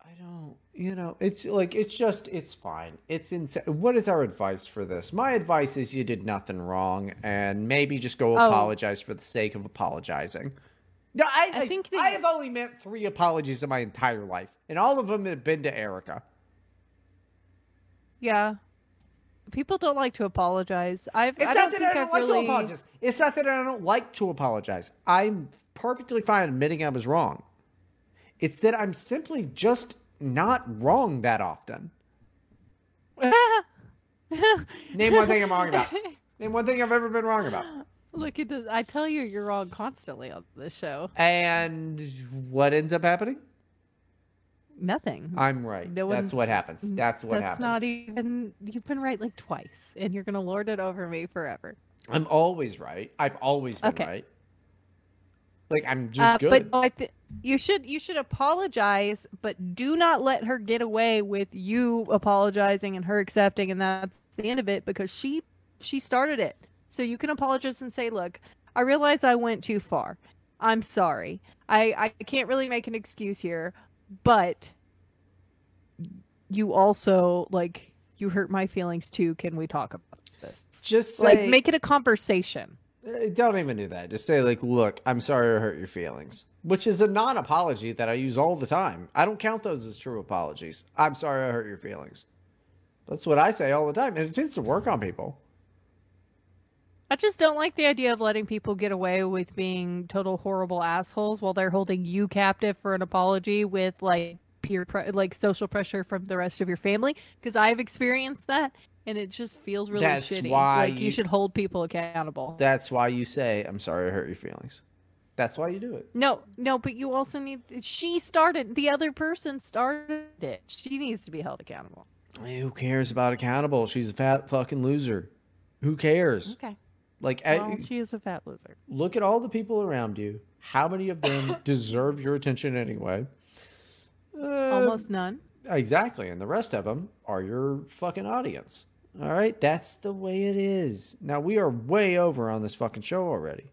I don't. You know, it's like it's just it's fine. It's insane. What is our advice for this? My advice is you did nothing wrong, and maybe just go Oh. apologize for the sake of apologizing. No, I, I think I have only meant three apologies in my entire life, and all of them have been to Erica. Yeah. People don't like to apologize. I've. It's I not don't that I don't I've like really... to apologize. It's not that I don't like to apologize. I'm perfectly fine admitting I was wrong. It's that I'm simply just not wrong that often. Name one thing I'm wrong about. Name one thing I've ever been wrong about. Look at this. I tell you, you're wrong constantly on this show. And what ends up happening? Nothing. I'm right. No That's one- what happens. That's what happens. That's happens. not even. You've been right like twice, and you're gonna lord it over me forever. I'm always right. I've always been Okay. right. Like I'm just Uh, good. But th- you should you should apologize, but do not let her get away with you apologizing and her accepting, and that's the end of it because she she started it. So you can apologize and say, "Look, I realize I went too far. I'm sorry. I I can't really make an excuse here, but you also like you hurt my feelings too. Can we talk about this? just say, like make it a conversation." Uh, Don't even do that. Just say like, "Look, I'm sorry I hurt your feelings," which is a non-apology that I use all the time. I don't count those as true apologies. I'm sorry I hurt your feelings. That's what I say all the time, and it seems to work on people. I just don't like the idea of letting people get away with being total horrible assholes while they're holding you captive for an apology with like peer pre- like social pressure from the rest of your family because I've experienced that and it just feels really That's shitty. why like you... you- should hold people accountable. That's why you say, "I'm sorry I hurt your feelings." That's why you do it. No, no, but you also need she started the other person started it. She needs to be held accountable. Who cares about accountable? She's a fat fucking loser. Who cares? Okay. Like, Well, she is a fat loser. look at all the people around you. How many of them deserve your attention anyway? Uh, Almost none. Exactly. And the rest of them are your fucking audience. All right. That's the way it is. Now, we are way over on this fucking show already.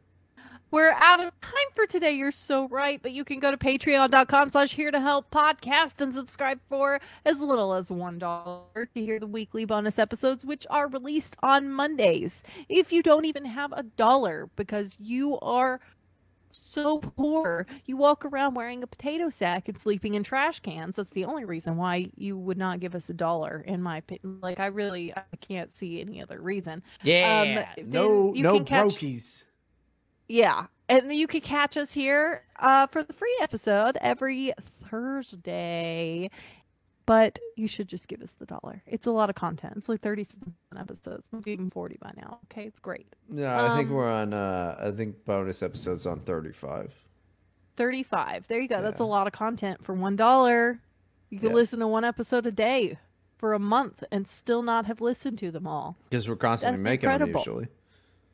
We're out of time for today. You're so right. But you can go to patreon.com slash here to help podcast and subscribe for as little as $1 to hear the weekly bonus episodes, which are released on Mondays. If you don't even have a dollar because you are so poor, you walk around wearing a potato sack and sleeping in trash cans. That's the only reason why you would not give us a dollar, in my opinion. Like, I really I can't see any other reason. Yeah. Um, then no, you no can catch- brokies. Yeah. And you can catch us here uh, for the free episode every Thursday. But you should just give us the dollar. It's a lot of content. It's like 30 something episodes, maybe even 40 by now. Okay, it's great. Yeah, I think Um, we're on, uh, I think bonus episodes on 35. 35. There you go. That's a lot of content for $1. You can Yeah. listen to one episode a day for a month and still not have listened to them all. Because we're constantly That's making incredible. them usually.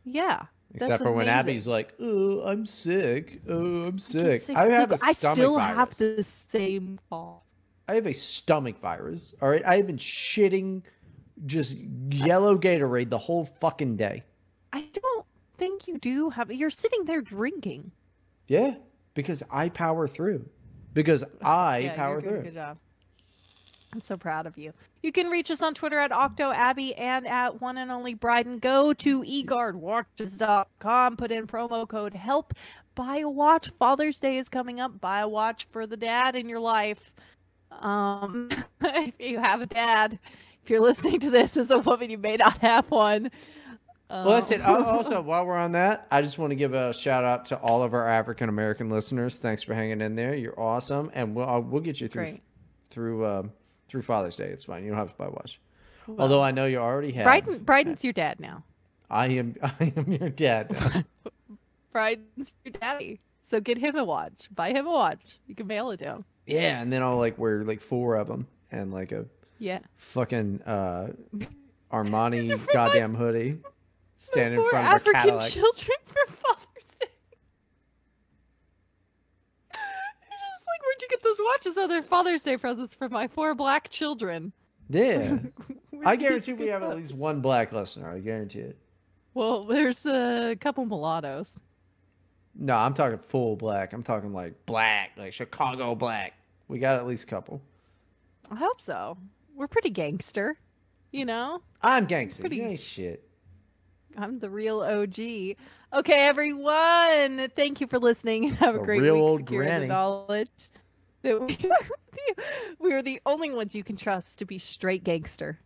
Yeah. Except That's for when amazing. Abby's like, "Oh, I'm sick. Oh, I'm I sick. I have a Look, I still virus. have the same cough. I have a stomach virus. All right, I have been shitting just yellow Gatorade the whole fucking day. I don't think you do have. You're sitting there drinking. Yeah, because I power through. Because I Yeah, power you're doing a through. I'm so proud of you. You can reach us on Twitter at Octo OctoAbby and at one and only Bryden. Go to EgardWatches.com, put in promo code HELP, buy a watch. Father's Day is coming up. Buy a watch for the dad in your life. Um, if you have a dad, if you're listening to this as a woman, you may not have one. Uh, Well, listen. uh, also, while we're on that, I just want to give a shout out to all of our African American listeners. Thanks for hanging in there. You're awesome, and we'll I'll, we'll get you through Great. through um, through Father's Day. It's fine. You don't have to buy a watch. Although I know you already have. Bryden, Bryden's your dad now. I am I am your dad. Bryden's your daddy. So get him a watch. Buy him a watch. You can mail it to him. yeah, and then I'll like wear like four of them and like a Yeah. fucking uh, Armani goddamn hoodie. Stand in front of a African Cadillac. children for Father's Day. You're just like, where'd you get those watches? Oh, they're Father's Day presents for my four black children. Yeah. I guarantee we have at least one black listener. I guarantee it. Well, there's a couple mulattoes. No, I'm talking full black. I'm talking like black, like Chicago black. We got at least a couple. I hope so. We're pretty gangster, you know. I'm gangster. Pretty- You ain't shit. I'm the real OG. Okay, everyone. Thank you for listening. Have a The great real week. old granny. knowledge we are, the, only ones you can trust to be straight gangster.